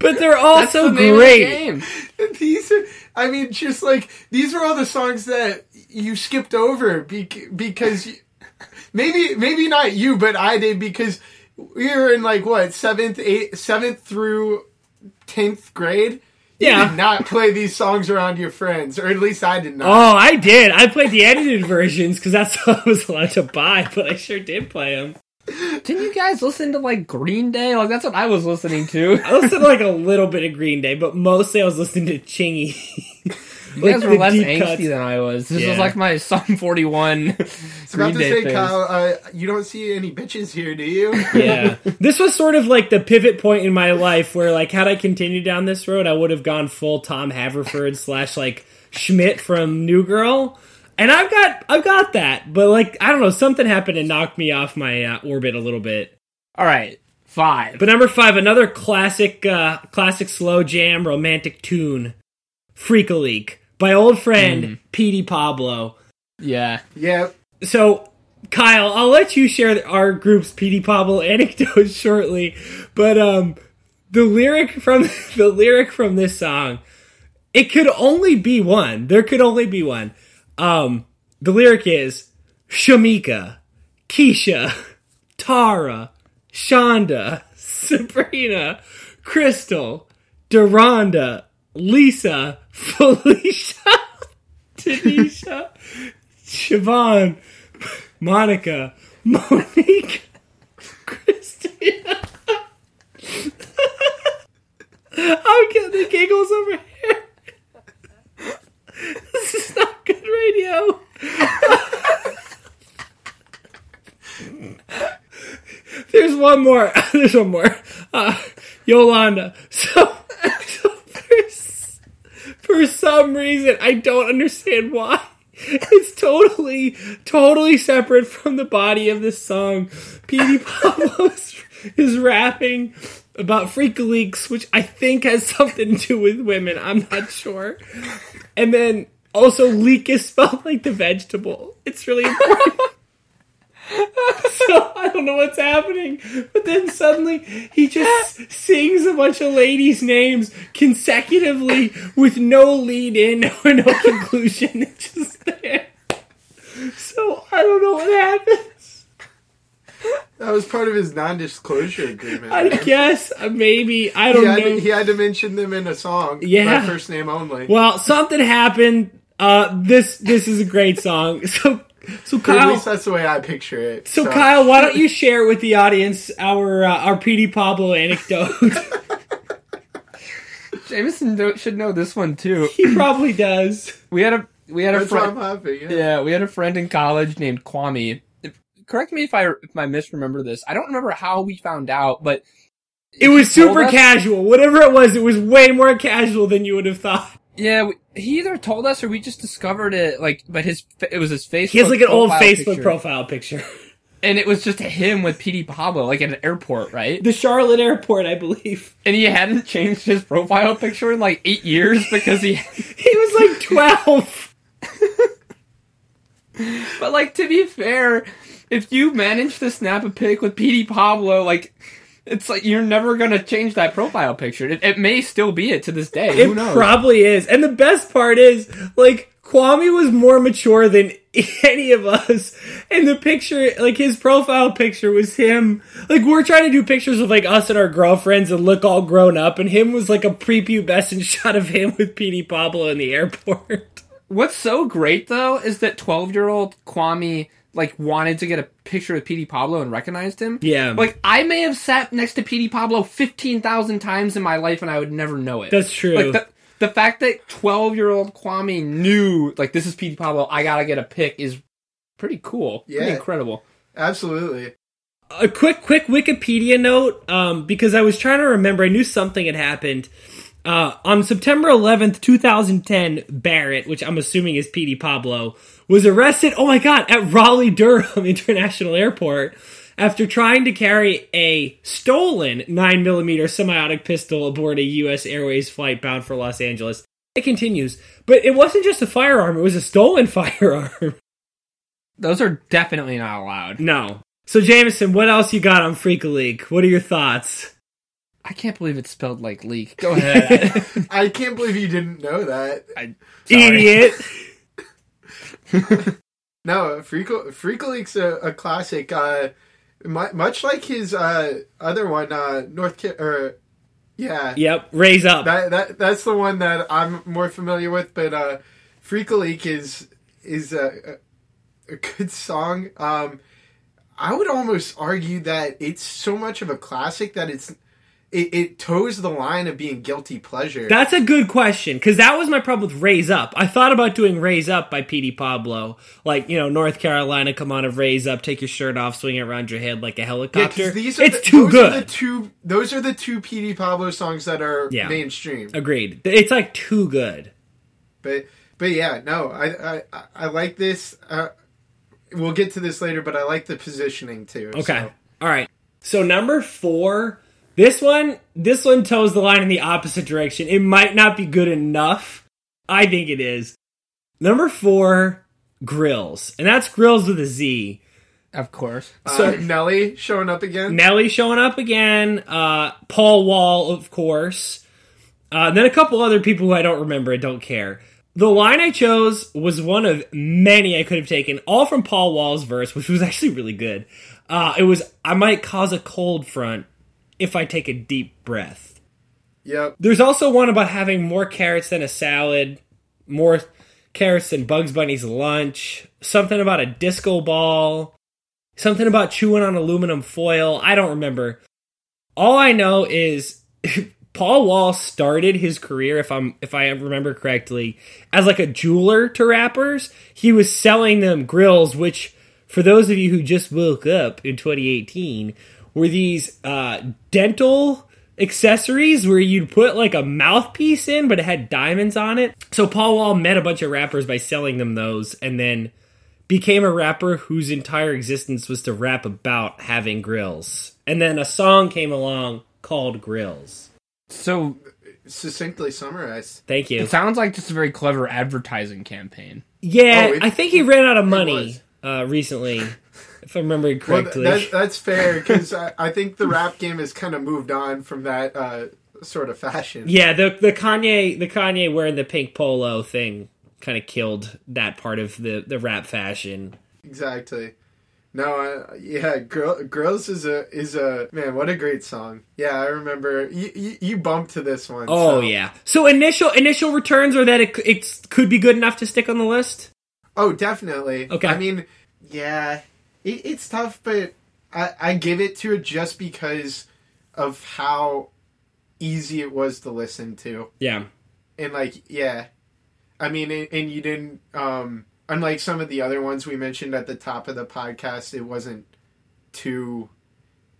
But they're That's also the name great. The these are, I mean, just like these are all the songs that you skipped over bec- because you, maybe maybe not you, but I did because we were in like what seventh, eighth, seventh through tenth grade. You Yeah. did not play these songs around your friends, or at least I did not. Oh, I did. I played the edited versions because that's all I was allowed to buy, but I sure did play them. Didn't you guys listen to like Green Day? Like that's what I was listening to. I listened to like a little bit of Green Day, but mostly I was listening to Chingy. You guys were less angsty cuts. than I was. This Yeah. was like my Sum 41 I was about to Day say, phase. Kyle, uh, you don't see any bitches here, do you? yeah. This was sort of like the pivot point in my life where, like, had I continued down this road, I would have gone full Tom Haverford slash like Schmidt from New Girl. And I've got, I've got that, but like, I don't know, something happened and knocked me off my uh, orbit a little bit. All right, five. But number five, another classic, uh, classic slow jam romantic tune, "Freak a Leak" by old friend Petey Pablo. yeah, yeah. So, Kyle, I'll let you share our group's Petey Pablo anecdote shortly, but um, the lyric from the lyric from this song, it could only be one. There could only be one. Um, the lyric is Shamika, Keisha, Tara, Shonda, Sabrina, Crystal, Deronda, Lisa, Felicia, Tanisha, Siobhan, Monica, Monique, Christina. I'm getting the giggles over here. This is not good radio. There's one more. There's one more. Uh, Yolanda. So, so for, for some reason, I don't understand why. It's totally, totally separate from the body of this song. Petey Pablo is, rapping about freak leaks, which I think has something to do with women. I'm not sure. And then also, leek is spelled like the vegetable. It's really important. so I don't know what's happening. But then suddenly he just sings a bunch of ladies' names consecutively with no lead in or no conclusion. It's just there. So I don't know what happens. That was part of his non-disclosure agreement. I guess uh, maybe I don't had know. he had to mention them in a song. Yeah. By first name only. Well, something happened. Uh, this this is a great song. So so Or at Kyle. least that's the way I picture it. So Kyle, why don't you share with the audience our uh, our Petey Pablo anecdote? Jameson should know this one too. he probably does. We had a we had a That's why friend. Yeah. Yeah, we had a friend in college named Kwame. Correct me if I if I misremember this. I don't remember how we found out, but It was super us- casual. Whatever it was, it was way more casual than you would have thought. Yeah, we, he either told us or we just discovered it. Like, but his it was his Facebook. He has like an old Facebook picture. profile picture. and it was just him with Petey Pablo, like at an airport, right? The Charlotte airport, I believe. And he hadn't changed his profile picture in like eight years because he. He was like twelve. But like to be fair, if you manage to snap a pic with Petey Pablo, like. It's like you're never gonna change that profile picture. It, it may still be it to this day. Who It knows? probably is. And the best part is, like, Kwame was more mature than any of us. And the picture, like, his profile picture was him. Like, we're trying to do pictures of, like, us and our girlfriends and look all grown up. And him was, like, a prepubescent shot of him with Petey Pablo in the airport. What's so great though is that 12 year old Kwame like wanted to get a picture with Petey Pablo and recognized him. Yeah. Like I may have sat next to Petey Pablo 15,000 times in my life and I would never know it. That's true. Like the, the fact that 12 year old Kwame knew like this is Petey Pablo, I gotta get a pic is pretty cool. Pretty Yeah. incredible. Absolutely. a quick quick Wikipedia note um, because I was trying to remember. I knew something had happened uh, on September 11th, 2010. Barrett, which I'm assuming is Petey Pablo, was arrested. Oh my god, at Raleigh Durham International Airport after trying to carry a stolen 9mm semi-automatic pistol aboard a U.S. Airways flight bound for Los Angeles. It continues, but it wasn't just a firearm; it was a stolen firearm. Those are definitely not allowed. no. So Jameson, what else you got on Freak Leak? What are your thoughts? I can't believe it's spelled like leak. Go ahead. I can't believe you didn't know that. I, sorry. Idiot. No, Freak Freak Leak's a, a classic. Uh, mu- much like his uh, other one, uh, North Ca- or yeah, Yep, raise up. that that that's the one that I'm more familiar with. But uh, Freak Leak is is a, a, a good song. Um, I would almost argue that it's so much of a classic that it's it, it toes the line of being guilty pleasure. That's a good question because that was my problem with Raise Up. I thought about doing Raise Up by Petey Pablo, like you know North Carolina, come on and raise up, take your shirt off, swing it around your head like a Yeah, helicopter. these are it's the, too those good. Are the two those are the two Petey Pablo songs that are Yeah. mainstream. Agreed. It's like too good. But but yeah, no, I I, I- I like this. Uh, we'll get to this later, but I like the positioning too. Okay. so. All right. So number four, this one, this one toes the line in the opposite direction. It might not be good enough. I think it is. Number four, Grills, and that's Grills with a Z. Of course. So Nelly showing up again. Nelly showing up again. Uh, Paul Wall, of course. Uh, then a couple other people who I don't remember. I don't care. The line I chose was one of many I could have taken, all from Paul Wall's verse, which was actually really good. Uh, it was I might cause a cold front if I take a deep breath. Yep. There's also one about having more carrots than a salad, more carrots than Bugs Bunny's lunch, something about a disco ball, something about chewing on aluminum foil. I don't remember. All I know is Paul Wall started his career, if I'm if I remember correctly, as like a jeweler to rappers. He was selling them grills, which for those of you who just woke up in 2018, were these uh, dental accessories where you'd put like a mouthpiece in, but it had diamonds on it. So Paul Wall met a bunch of rappers by selling them those, and then became a rapper whose entire existence was to rap about having grills. And then a song came along called Grills. So Succinctly summarized. Thank you. it sounds like just a very clever advertising campaign. Yeah, Oh, it- I think he ran out of money uh, recently, if I remember Well, correctly. that, that's fair because I, I think the rap game has kind of moved on from that uh, sort of fashion. yeah, the the Kanye the Kanye wearing the pink polo thing kind of killed that part of the the rap fashion. Exactly. No, I, yeah, Girl, "Girls" is a is a man. What a great song! Yeah, I remember you you, you bumped to this one. Oh so- yeah. So initial initial returns are that it it could be good enough to stick on the list. Oh, definitely. Okay. I mean, yeah, it, it's tough, but I, I give it to it just because of how easy it was to listen to, Yeah. and like, yeah, I mean, and, and you didn't. um Unlike some of the other ones we mentioned at the top of the podcast, it wasn't too.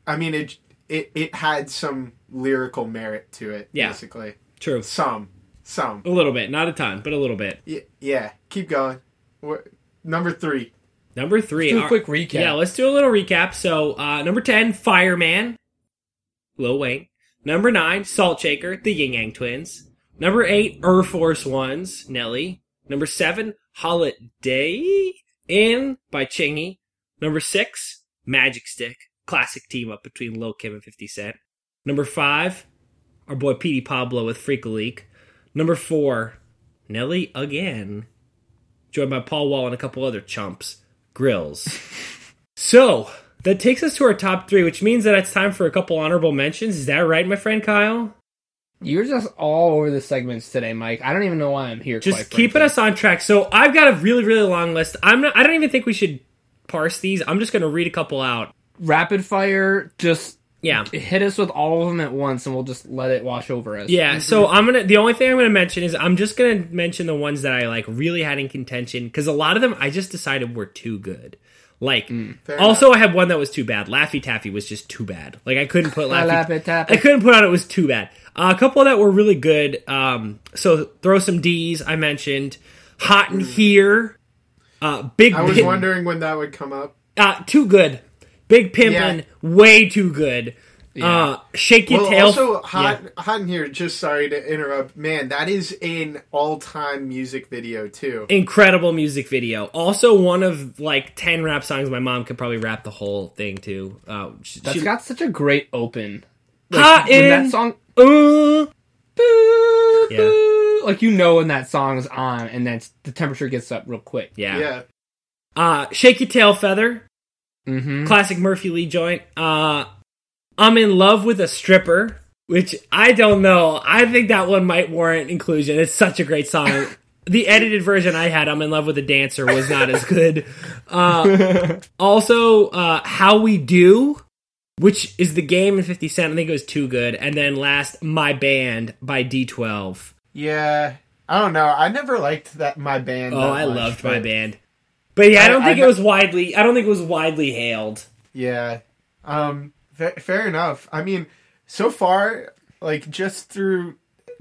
I mean, it it it had some lyrical merit to it. Yeah. basically, True. some some. A little bit, not a ton, but a little bit. Y- yeah, keep going. What, number three. Number three. Do a our- quick recap. Yeah, let's do a little recap. So, uh, number 10, Fireman, Lil Wayne. Number 9, Salt Shaker, the Yin Yang Twins. Number 8, Air Force Ones, Nelly. Number 7, Holiday Inn by Chingy. Number 6, Magic Stick, classic team up between Lil Kim and 50 Cent. Number 5, our boy Petey Pablo with Freak Leak. Number 4, Nelly again, joined by Paul Wall and a couple other chumps. Grills. so that takes us to our top three, which means that it's time for a couple honorable mentions. Is that right, my friend Kyle? You're just all over the segments today, Mike. I don't even know why I'm here. Just keeping us on track. So I've got a really, really long list. I'm not. I don't even think we should parse these. I'm just going to read a couple out. rapid fire. Just Yeah. hit us with all of them at once, and we'll just let it wash over us. Yeah, so I'm gonna. The only thing I'm gonna mention is I'm just gonna mention the ones that I like really had in contention because a lot of them I just decided were too good. Like, Fair also I had one that was too bad. Laffy Taffy was just too bad. Like I couldn't put Laffy. Taffy. I couldn't put on it was too bad. Uh, a couple that were really good. Um, so throw some D's. I mentioned hot and here. Uh, big. I was wondering when that would come up. Uh, too good. Big pimpin', Yeah. way too good. Uh, shake your Well, tail. also hot, Yeah. hot in here. Just sorry to interrupt, man. That is an all-time music video too. incredible music video. Also, one of like ten rap songs my mom could probably rap the whole thing too. Uh, she, That's she- got such a great open. Like, Hot when in- that song, uh, boo, Yeah. boo, like you know when that song's on, and then the temperature gets up real quick. yeah. Yeah, Uh, shake your tail feather, Mm-hmm. classic Murphy Lee joint. Uh, I'm in love with a stripper, which I don't know. I think that one might warrant inclusion. It's such a great song. the edited version I had, I'm in love with a dancer, was not as good. Uh, also, uh, how we do which is the game in 50 Cent. I think it was too good. And then last, My Band by D12. Yeah, I don't know. I never liked that my band. Oh, I much, loved but My Band. But yeah, I I- don't I think it was widely. I don't think it was widely hailed. Yeah. Um. Fa- fair enough. I mean, so far, like just through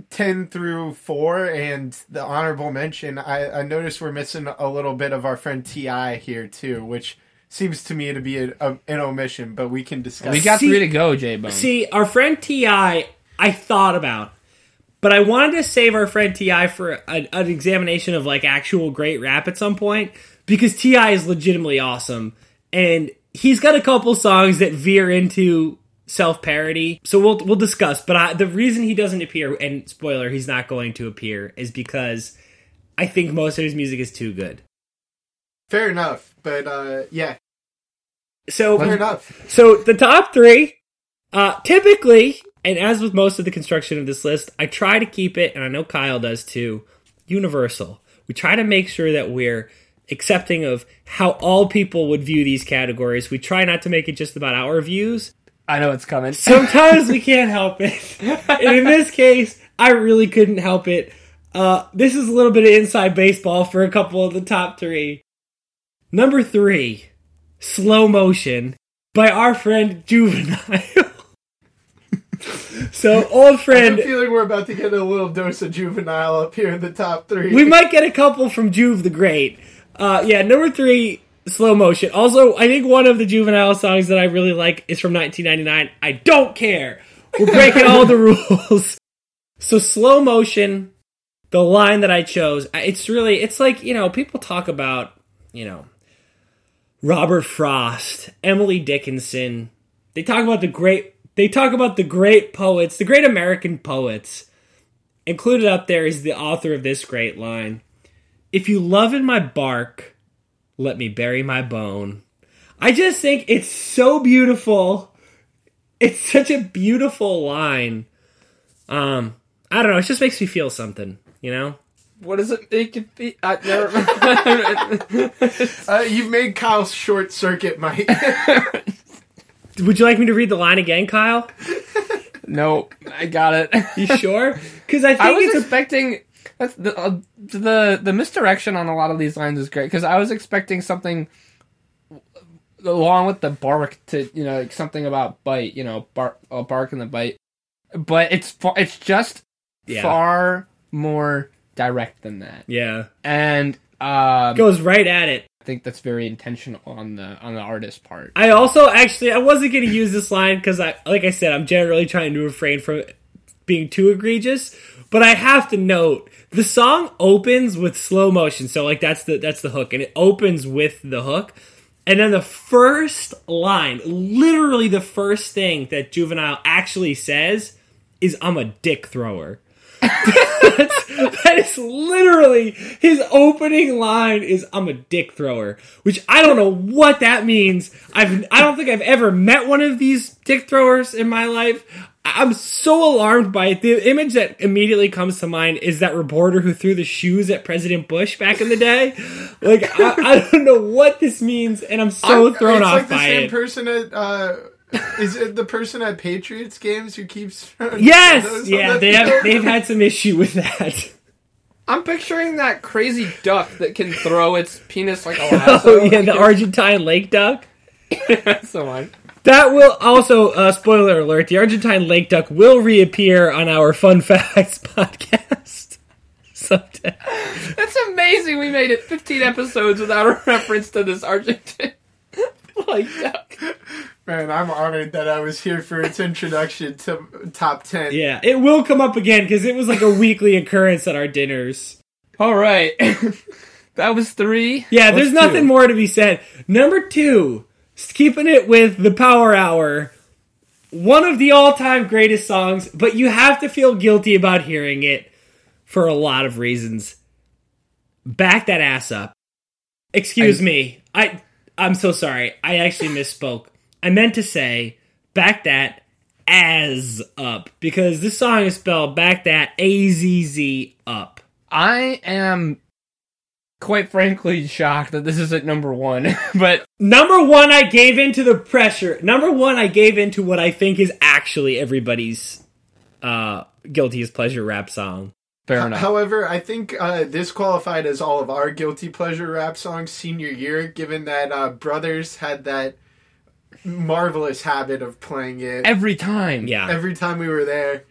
ten through four and the honorable mention, I, I noticed we're missing a little bit of our friend T.I. here too, which seems to me to be a, a, an omission. But we can discuss. We got See- three to go, J Bone. See, our friend T.I., I thought about, but I wanted to save our friend T.I. for a, an examination of like actual great rap at some point because T.I. is legitimately awesome, and he's got a couple songs that veer into self parody. So we'll we'll discuss. But I, the reason he doesn't appear, and spoiler, he's not going to appear, is because I think most of his music is too good. fair enough. But uh, yeah, So fair enough. So the top three, uh, typically, and as with most of the construction of this list, I try to keep it, and I know Kyle does too, universal. We try to make sure that we're accepting of how all people would view these categories. We try not to make it just about our views. I know it's coming. Sometimes we can't help it. And in this case, I really couldn't help it. Uh, this is a little bit of inside baseball for a couple of the top three. Number three, Slow Motion by our friend Juvenile. so, old I have friend, a feeling we're about to get a little dose of juvenile up here in the top three. we might get a couple from Juve the Great. Uh, yeah, number three, Slow Motion. Also, I think one of the Juvenile songs that I really like is from 1999. I don't care. We're breaking all the rules. So, Slow Motion, the line that I chose, it's really, it's like, you know, people talk about, you know, Robert Frost, Emily Dickinson. They talk about the great, they talk about the great poets, the great American poets. Included up there is the author of this great line. If you love in my bark, let me bury my bone. I just think it's so beautiful. It's such a beautiful line. Um, I don't know. It just makes me feel something, you know. what does it make it be? I never. Uh, you've made Kyle short circuit, Mike. Would you like me to read the line again, Kyle? no, I got it. You sure? Because I think I was it's a expecting that's the, uh, the the misdirection on a lot of these lines is great because I was expecting something along with the bark to you know like something about bite you know bark uh, bark and the bite, but it's fa- it's just Yeah. far more direct than that, yeah and um, goes right at it. I think that's very intentional on the on the artist part. I also actually I wasn't going to use this line because I like I said I'm generally trying to refrain from being too egregious, but I have to note the song opens with slow motion, so like that's the that's the hook, and it opens with the hook. And then the first line, literally the first thing that Juvenile actually says is I'm a dick thrower. That's, that is literally his opening line is I'm a dick thrower, which I don't know what that means. I've I don't think I've ever met one of these dick throwers in my life. I- I'm so alarmed by it. The image that immediately comes to mind is that reporter who threw the shoes at President Bush back in the day. Like I, I don't know what this means, and I'm so I'm- thrown off like the same person at uh, is it the person at Patriots games who keeps throwing Yes, yeah, the they have they've had some issue with that. I'm picturing that crazy duck that can throw its penis like a Oh lasso. yeah, the Argentine lake duck. That's the one. That will also, uh, spoiler alert, the Argentine lake duck will reappear on our Fun Facts podcast someday. That's amazing. We made it 15 episodes without a reference to this Argentine lake duck. Man, I'm honored that I was here for its introduction to top ten. Yeah, it will come up again because it was like a weekly occurrence at our dinners. All right. that was three. Yeah, What's there's nothing two? more to be said. Number two, keeping it with the Power Hour, one of the all-time greatest songs, but you have to feel guilty about hearing it for a lot of reasons. Back that ass up. Excuse I- me. I I'm so sorry. I actually misspoke. I meant to say back that as up because this song is spelled back that A Z Z up. I am quite frankly shocked that this is at number one. but Number one, I gave into the pressure. Number one, I gave into what I think is actually everybody's uh, guilty as pleasure rap song. fair enough. However, I think uh, this qualified as all of our guilty pleasure rap songs senior year, given that uh, Brothers had that marvelous habit of playing it Every time. Yeah. every time we were there.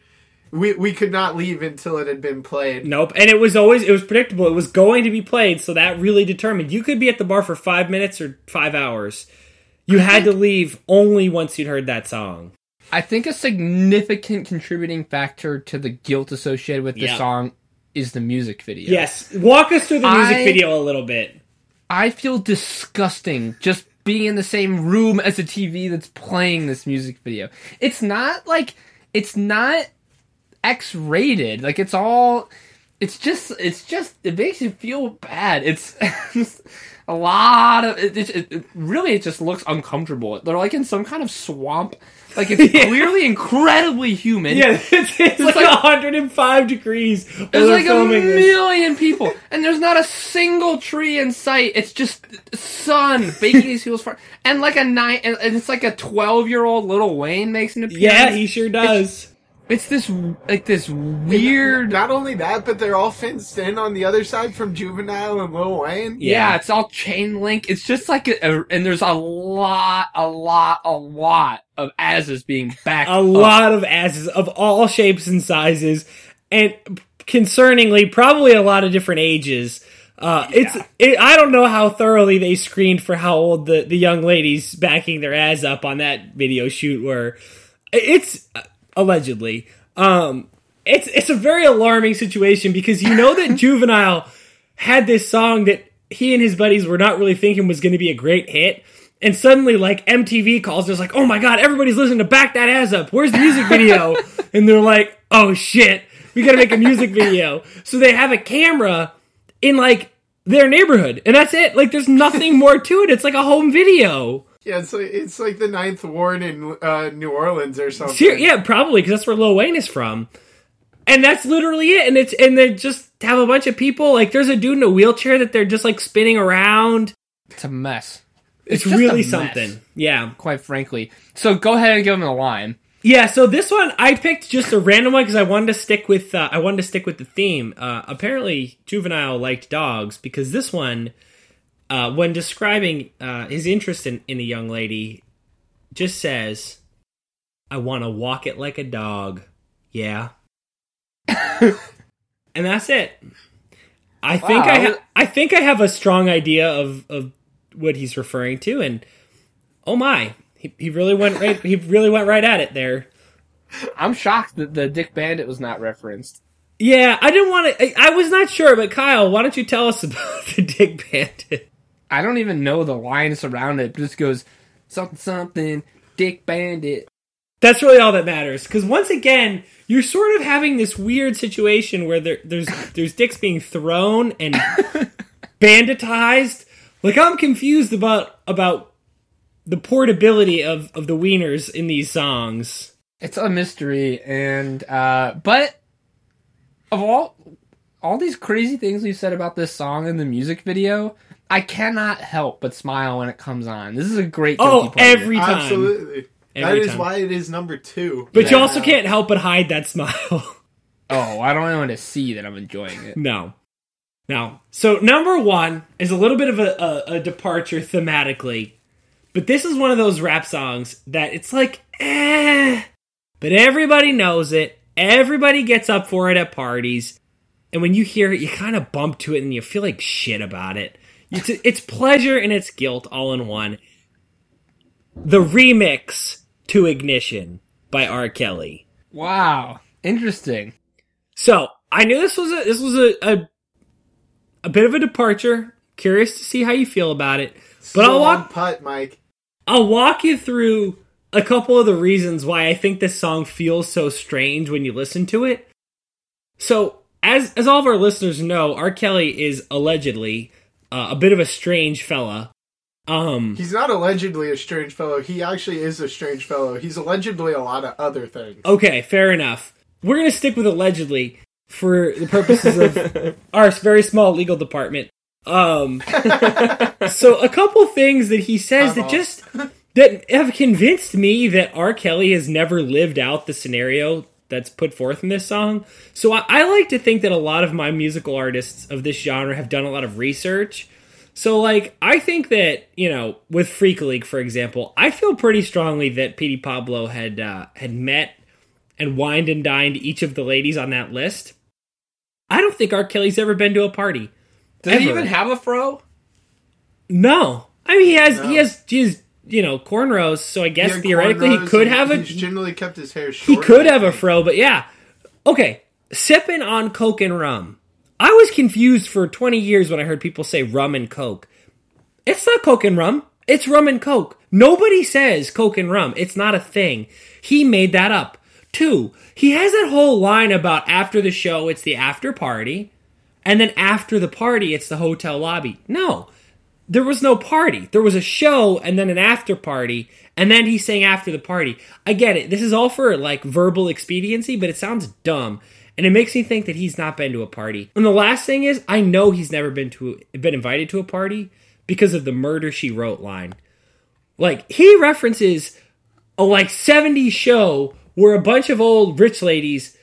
We we could not leave until it had been played. Nope. And it was always it was predictable. It was going to be played, so that really determined. You could be at the bar for five minutes or five hours. You had to leave only once you'd heard that song. I think a significant contributing factor to the guilt associated with the Yeah. song is the music video. Yes. Walk us through the music I- video a little bit. I feel disgusting just being in the same room as a TV that's playing this music video. It's not like it's not X rated. Like it's all it's just it's just it makes you feel bad. It's a lot of it, it, it really it just looks uncomfortable. They're like in some kind of swamp. Like it's Yeah. clearly incredibly humid. Yeah, it's, it's like, like- 105 degrees. There's like a filming this. million people, and there's not a single tree in sight. It's just sun baking these people's far, and like a nine, and and it's like a twelve year old little Wayne makes an appearance. Yeah, he sure does. It's this like this weird. Not only that, but they're all fenced in on the other side from Juvenile and Lil Wayne. Yeah, it's all chain link. It's just like a, a- and there's a lot, a lot, a lot of asses being back. a up. lot of asses of all shapes and sizes, and concerningly, probably a lot of different ages. Uh, it's it, I don't know how thoroughly they screened for how old the, the young ladies backing their ass up on that video shoot were. It's uh, allegedly. Um, it's it's a very alarming situation because you know that Juvenile had this song that he and his buddies were not really thinking was going to be a great hit. And suddenly, like MTV calls, us like, "Oh my god, everybody's listening to Back That Ass Up. Where's the music video?" and they're like, "Oh shit, we got to make a music video." So they have a camera in like their neighborhood, and that's it. Like, there's nothing more to it. It's like a home video. Yeah, it's like it's like the Ninth Ward in uh, New Orleans or something. Ser- yeah, probably because that's where Lil Wayne is from. And that's literally it. And it's and they just have a bunch of people. Like, there's a dude in a wheelchair that they're just like spinning around. It's a mess. It's, just a really mess. something. Yeah. quite frankly. So go ahead and give him a line. Yeah, so this one I picked just a random one because I wanted to stick with uh, I wanted to stick with the theme. Uh, apparently, juvenile liked dogs because this one, uh, when describing uh, his interest in, in a young lady, just says, "I want to walk it like a dog." Yeah, and that's it. I think I ha- I think I have a strong idea of of what he's referring to, and oh my, he, he really went right. He really went right at it there. I'm shocked that the Dick Bandit was not referenced. Yeah, I didn't want to. I, I was not sure, but Kyle, why don't you tell us about the Dick Bandit? I don't even know the lines around it. It just goes something something Dick Bandit. That's really all that matters. Because once again, you're sort of having this weird situation where there, there's there's dicks being thrown and banditized. Like I'm confused about about the portability of of the wieners in these songs. It's a mystery, and uh, but of all all these crazy things we said about this song and the music video, I cannot help but smile when it comes on. This is a great. Oh, guilty pleasure. every time. Absolutely. that Every is time. why it is number two. But you Yeah. also can't help but hide that smile. Oh, I don't want to see that I'm enjoying it. No. No. So number one is a little bit of a, a, a departure thematically, but this is one of those rap songs that it's like, eh, but everybody knows it. Everybody gets up for it at parties, and when you hear it, you kind of bump to it and you feel like shit about it. It's it's pleasure and it's guilt all in one. The remix to Ignition by R. Kelly. Wow, interesting. So I knew this was a this was a, a a bit of a departure. Curious to see how you feel about it, but I'll walk putt, Mike. I'll walk you through a couple of the reasons why I think this song feels so strange when you listen to it. So as as all of our listeners know, R. Kelly is allegedly uh, a bit of a strange fella. Um, He's not allegedly a strange fellow. He actually is a strange fellow. He's allegedly a lot of other things. Okay, fair enough. We're going to stick with allegedly for the purposes of our very small legal department. Um, so a couple things that he says that Uh-huh. just that have convinced me that R. Kelly has never lived out the scenario that's put forth in this song. So I, I like to think that a lot of my musical artists of this genre have done a lot of research. So like I think that you know with Freak Leak for example, I feel pretty strongly that Petey Pablo had uh, had met and wined and dined each of the ladies on that list. I don't think R. Kelly's ever been to a party. Does he even have a fro? No, I mean he has No. he has he has you know cornrows, so I guess He theoretically he could have a He's generally kept his hair short. he could have a fro, but yeah, okay. Sipping on Coke and rum, I was confused for twenty years when I heard people say rum and Coke. It's not Coke and rum. It's rum and Coke. Nobody says Coke and rum. It's not a thing. He made that up. Two, he has that whole line about after the show, it's the after party, and then after the party, it's the hotel lobby. No, there was no party. There was a show and then an after party, and then he's saying after the party. I get it. This is all for like verbal expediency, but it sounds dumb. And it makes me think that he's not been to a party. And the last thing is, I know he's never been to been invited to a party because of the murder she wrote line. Like he references a like 70s show where a bunch of old rich ladies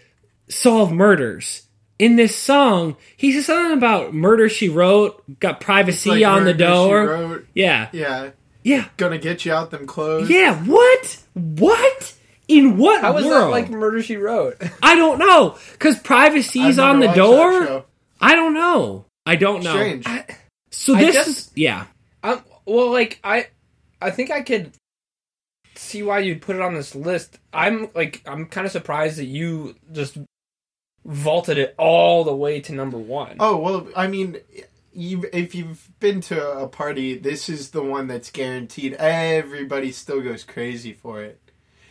solve murders. In this song, he says something about murder she wrote, got privacy Like on the Murder, She door. Wrote, Yeah. yeah, Yeah. gonna get you out them clothes. Yeah. What? What? In what How was world? that like murder she wrote? I don't know. Because privacy's on the never watched that door. I don't know. I don't know. Strange. So I this just- is yeah. Um, well, like I, I think I could see why you'd put it on this list. I'm like, I'm kind of surprised that you just vaulted it all the way to number one. Oh well, I mean, you if you've been to a party, this is the one that's guaranteed. Everybody still goes crazy for it.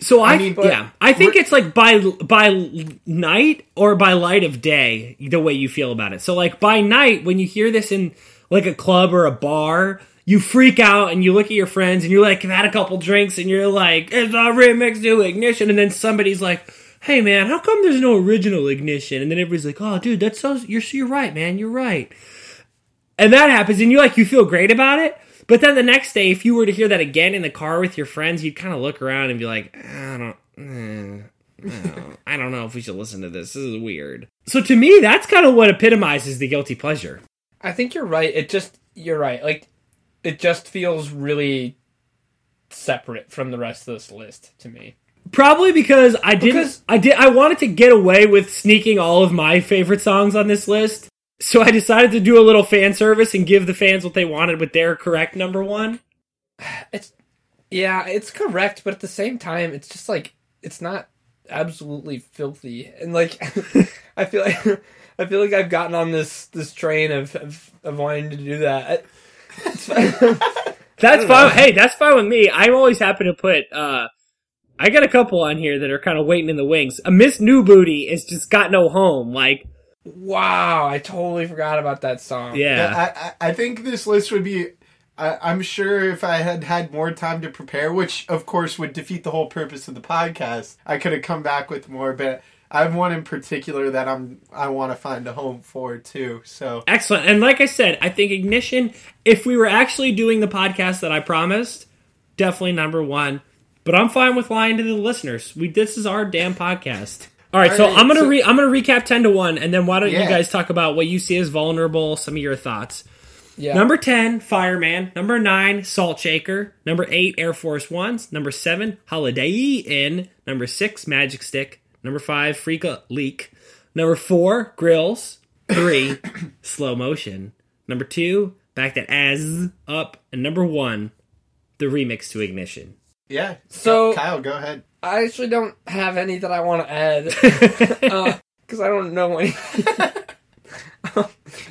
So I, I mean, yeah, I think it's like by by night or by light of day the way you feel about it. So like by night when you hear this in like a club or a bar, you freak out and you look at your friends and you're like I've had a couple drinks and you're like it's a remix to ignition and then somebody's like hey man how come there's no original ignition and then everybody's like oh dude that's so you're you're right man you're right and that happens and you like you feel great about it but then the next day if you were to hear that again in the car with your friends you'd kind of look around and be like i don't eh, I don't- I don't know if we should listen to this. This is weird. So to me, that's kind of what epitomizes the guilty pleasure. I think you're right. It just you're right. Like it just feels really separate from the rest of this list to me. Probably because I didn't. Because- I did. I wanted to get away with sneaking all of my favorite songs on this list, so I decided to do a little fan service and give the fans what they wanted with their correct number one. It's yeah, it's correct, but at the same time, it's just like it's not absolutely filthy, and like I feel like I feel like I've gotten on this this train of of, of wanting to do that. Fine. That's fine. know. Hey, that's fine with me. I'm always happy to put. uh I got a couple on here that are kind of waiting in the wings. A Miss New Booty is just got no home. Like, wow, I totally forgot about that song. yeah, I, I, I think this list would be. I, I'm sure if I had had more time to prepare, which of course would defeat the whole purpose of the podcast, I could have come back with more. But I have one in particular that I'm I want to find a home for too. So Excellent. And like I said, I think Ignition, if we were actually doing the podcast that I promised, definitely number one. But I'm fine with lying to the listeners. We this is our damn podcast. All right, All so right, I'm gonna so- re- I'm gonna recap ten to one, and then why don't you guys talk about what you see as vulnerable, some of your thoughts. yeah. Number ten, Fireman. Number nine, Salt Shaker. Number eight, Air Force Ones. Number seven, Holiday Inn. Number six, Magic Stick. Number five, Freak Leak. Number four, Grills. Three, Slow Motion. Number two, Back That As Up. And number one, the remix to Ignition. Yeah. So- Kyle, go ahead. I actually don't have any that I want to add because I don't know any.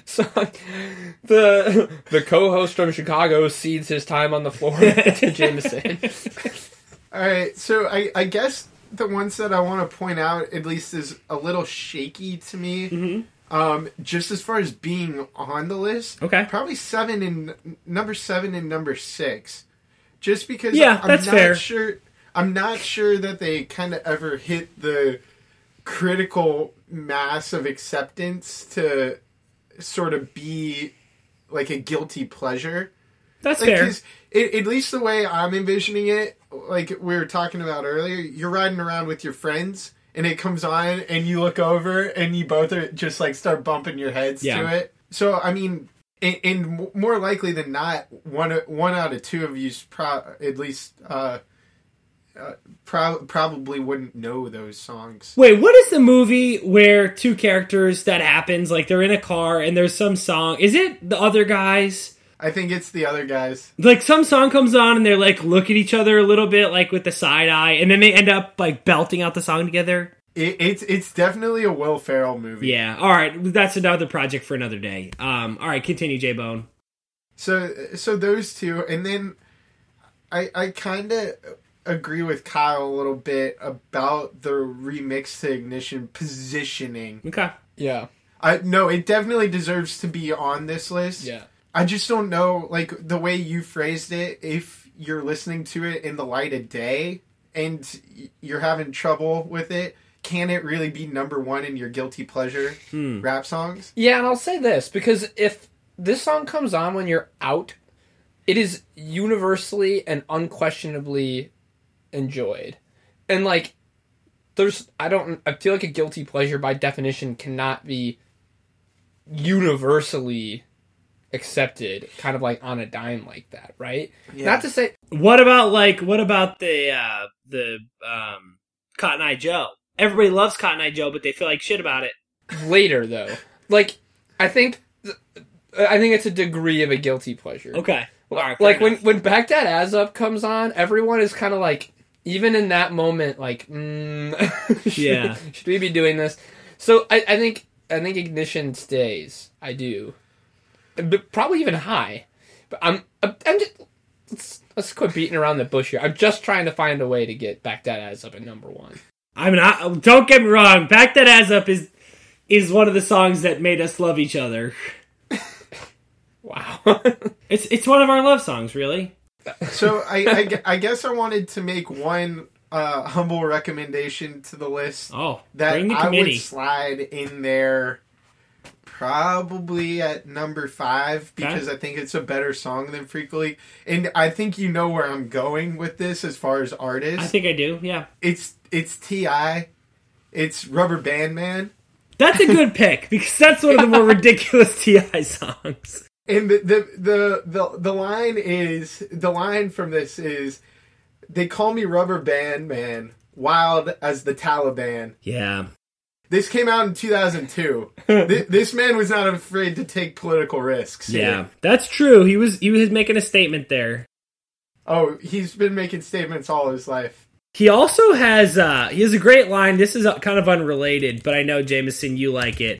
so the the co-host from Chicago cedes his time on the floor to Jameson. All right, so I, I guess the ones that I want to point out at least is a little shaky to me. Mm-hmm. Um, just as far as being on the list, Okay. probably seven and number seven and number six, just because Yeah, I'm that's not fair. sure. I'm not sure that they kind of ever hit the critical mass of acceptance to sort of be like a guilty pleasure. That's Like, fair. it, at least the way I'm envisioning it, like we were talking about earlier, you're riding around with your friends and it comes on and you look over and you both are just like start bumping your heads Yeah. to it. So I mean, and, and more likely than not, one one out of two of you pro- at least uh, uh, pro- probably wouldn't know those songs. Wait, what is the movie where two characters that happens like they're in a car and there's some song? Is it the other guys? I think it's the other guys. Like some song comes on and they're like look at each other a little bit like with the side eye and then they end up like belting out the song together. It, it's it's definitely a Will Ferrell movie. Yeah. All right, that's another project for another day. Um all right, continue J Bone. So so those two, and then I I kind of agree with Kyle a little bit about the remix to ignition positioning. Okay. Yeah. I no, it definitely deserves to be on this list. Yeah. I just don't know like the way you phrased it. If you're listening to it in the light of day and you're having trouble with it, can it really be number one in your guilty pleasure Hmm. rap songs? Yeah, and I'll say this because if this song comes on when you're out, it is universally and unquestionably enjoyed. And like there's I don't I feel like a guilty pleasure by definition cannot be universally accepted kind of like on a dime like that, right? Yeah. Not to say What about like what about the uh the um Cotton Eye Joe? Everybody loves Cotton Eye Joe, but they feel like shit about it. later though. Like I think I think it's a degree of a guilty pleasure. Okay. Right, like when when Back That Azz Up comes on, everyone is kind of like, even in that moment, like, mm, should, Yeah. should we be doing this? So I, I think I think Ignition stays. I do, but probably even high. But I'm I'm, I'm just let's, let's quit beating around the bush here. I'm just trying to find a way to get Back That Azz Up at number one. I mean, I, don't get me wrong. Back that ass up is is one of the songs that made us love each other. Wow. It's it's one of our love songs, really. So I, I I guess I wanted to make one uh, humble recommendation to the list Oh, that bring the I would slide in there probably at number five because I think it's a better song than Freak Leak. And I think you know where I'm going with this as far as artists. I think I do. Yeah, it's it's T.I., it's Rubber Band Man, that's a good pick because that's one of the more ridiculous T.I. songs. and the the the the, the line is the line from this is they call me Rubber Band Man, wild as the Taliban. Yeah, This came out in 2002. Th- this man was not afraid to take political risks. yeah, that's true. He was he was making a statement there. Oh, he's been making statements all his life. He also has uh he has a great line. This is uh, kind of unrelated, but I know Jameson, you like it.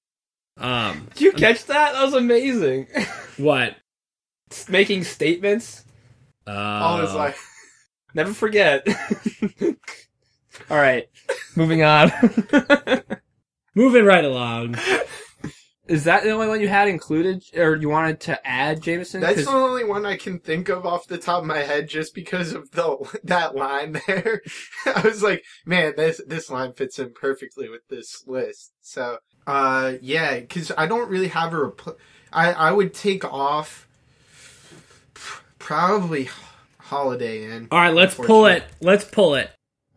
Um, Did you catch that? That was amazing. what? Making statements. Uh, All his life. Never forget. All right, moving on. Moving right along. Is that the only one you had included, or you wanted to add, Jameson? That's 'Cause- the only one I can think of off the top of my head, just because of the that line there. I was like, man, this this line fits in perfectly with this list. So, uh, yeah, because I don't really have a. Repl- I I would take off probably Holiday Inn. All right, let's pull it. Let's pull it.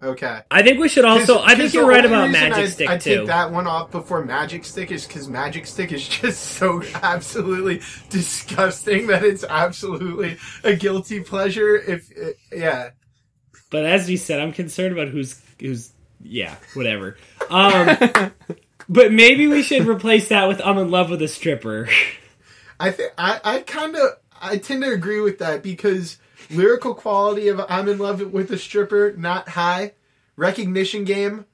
Okay. I think we should also. I think you're right about Magic I, Stick I too. take that one off before Magic Stick is because Magic Stick is just so absolutely disgusting that it's absolutely a guilty pleasure. If uh, yeah, But as we said, I'm concerned about who's who's. Yeah, whatever. Um, but maybe we should replace that with "I'm in love with a stripper." I think I I kind of I tend to agree with that because lyrical quality of "I'm in love with a stripper" not high, recognition game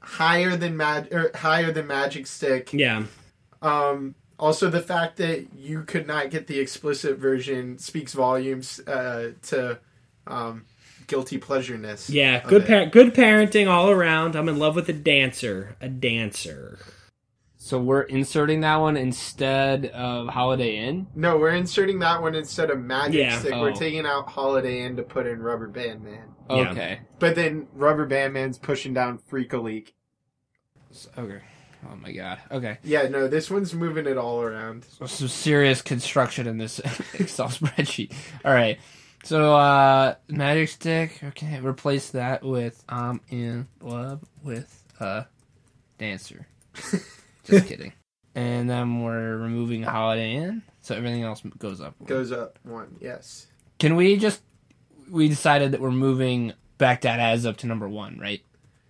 higher than mag or higher than Magic Stick. yeah, Um, also, the fact that you could not get the explicit version speaks volumes uh, to um, guilty pleasureness. yeah. Good par- good parenting all around. I'm in love with a dancer. A dancer. So we're inserting that one instead of Holiday Inn. No, we're inserting that one instead of Magic Yeah. Stick. We're Oh. taking out Holiday Inn to put in Rubber Band Man. Yeah. Okay. But then Rubber Band Man's pushing down Freak a Leak. Okay. Oh my god. Okay. Yeah, no, this one's moving it all around. some serious construction in this Excel spreadsheet. All right. So uh magic stick, okay, replace that with I'm in love with a dancer. Just kidding. And then we're removing Holiday Inn, so everything else goes up. Goes up one, yes. Can we just we decided that we're moving back that as up to number one, right?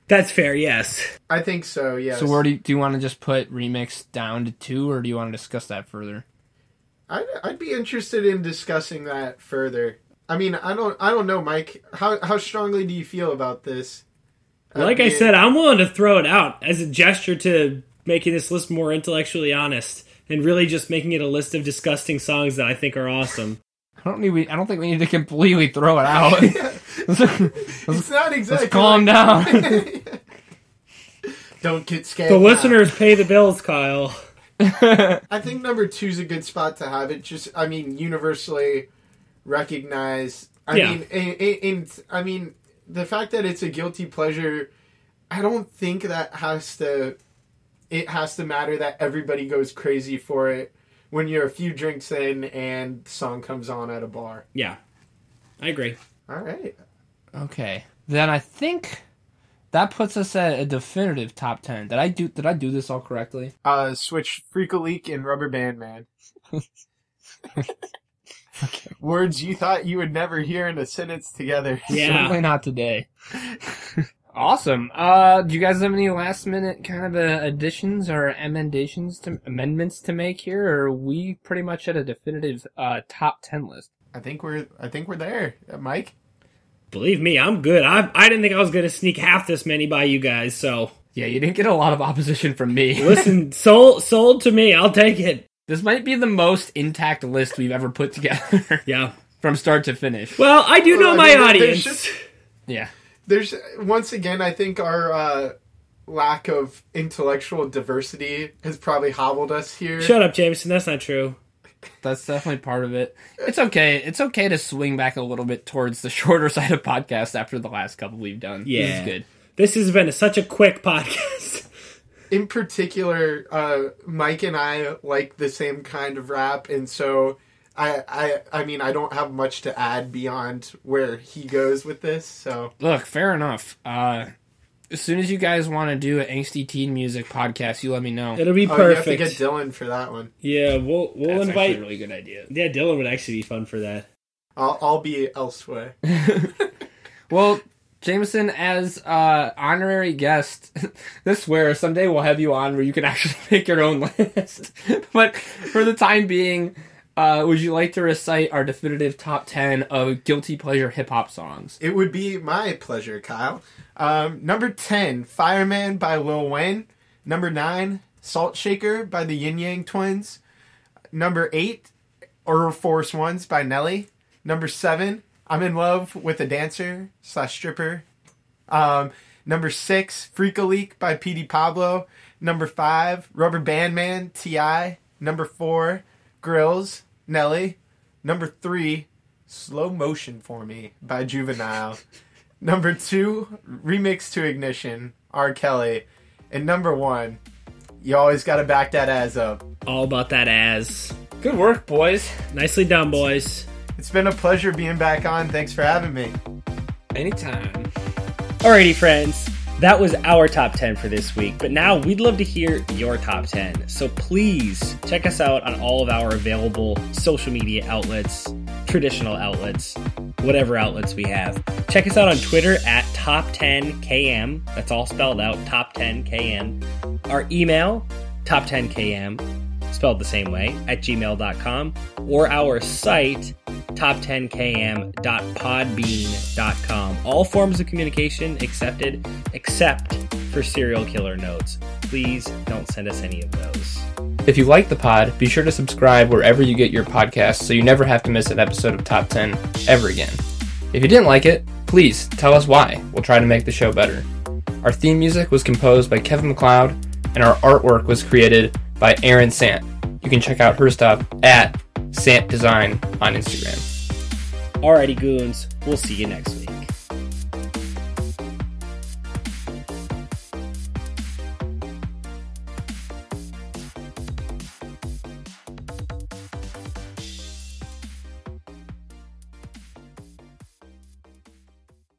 That's fair. Yes. I think so. Yes. So where do you, do you want to just put remix down to two, or do you want to discuss that further? I'd, I'd be interested in discussing that further. I mean, I don't, I don't know, Mike. How how strongly do you feel about this? Like I mean, said, I'm willing to throw it out as a gesture to making this list more intellectually honest and really just making it a list of disgusting songs that I think are awesome. I don't need. We, I don't think we need to completely throw it out. it's not exactly. Let's calm down. don't get scared. The now. listeners pay the bills, Kyle. I think number two's a good spot to have it. Just, I mean, universally recognized. I Yeah. mean, and, in, in, I mean, the fact that it's a guilty pleasure, I don't think that has to. It has to matter that everybody goes crazy for it when you're a few drinks in and the song comes on at a bar. Yeah, I agree. All right. Okay. Then I think that puts us at a definitive top ten. Did I do did I do this all correctly? Uh, switch Freak a Leak and Rubber Band Man. Words you thought you would never hear in a sentence together. Yeah. Certainly not today. awesome. Uh do you guys have any last minute kind of uh, additions or emendations to amendments to make here or are we pretty much at a definitive uh top 10 list? I think we're I think we're there, Uh, Mike. Believe me, I'm good. I I didn't think I was going to sneak half this many by you guys. So Yeah, you didn't get a lot of opposition from me. listen, sold sold to me. I'll take it. this might be the most intact list we've ever put together Yeah. from start to finish. Well, I do know Well, I my mean, audience. Just, Yeah. There's once again, I think our uh, lack of intellectual diversity has probably hobbled us here. Shut up, Jameson. That's not true. That's definitely part of it. It's okay. It's okay to swing back a little bit towards the shorter side of podcasts after the last couple we've done. This Yeah. is good. This has been such a quick podcast. In particular, uh, Mike and I like the same kind of rap, and so I, I, I mean, I don't have much to add beyond where he goes with this. So Look, fair enough. Uh, as soon as you guys want to do an angsty teen music podcast, you let me know. It'll be oh, you have to perfect. get Dylan for that one. yeah, we'll we'll That's invite. a really good idea. Yeah, Dylan would actually be fun for that. I'll, I'll be elsewhere. Well, Jameson, as uh, honorary guest, this where someday we'll have you on where you can actually make your own list. but for the time being, uh, would you like to recite our definitive top 10 of guilty pleasure hip hop songs? It would be my pleasure, Kyle. Um, number 10, Fireman by Lil Wayne. Number 9, Salt Shaker by the Yin Yang Twins. Number 8, Air Force Ones by Nelly. Number 7, I'm in Love with a Dancer slash Stripper. Um, number 6, Freak a Leak by Petey Pablo. Number 5, Rubber Band Man, T.I. Number 4, Grills, Nelly. Number 3, Slow Motion for Me by Juvenile. number two, Remix to Ignition, R. Kelly. And number one, you always gotta back that ass up. All about that ass. Good work, boys. Nicely done, boys. It's been a pleasure being back on. Thanks for having me. Anytime. Alrighty, friends. That was our top 10 for this week, but now we'd love to hear your top 10. So please check us out on all of our available social media outlets, traditional outlets, whatever outlets we have. Check us out on Twitter at top10km. That's all spelled out, top10km. Our email, top10km, spelled the same way, at gmail.com, or our site, top10km.podbean.com. All forms of communication accepted except for serial killer notes. Please don't send us any of those. If you like the pod, be sure to subscribe wherever you get your podcasts so you never have to miss an episode of Top 10 ever again. If you didn't like it, please tell us why. We'll try to make the show better. Our theme music was composed by Kevin MacLeod, and our artwork was created by Erin Sant. You can check out her stuff at Sant Design on Instagram. Alrighty, goons. We'll see you next week.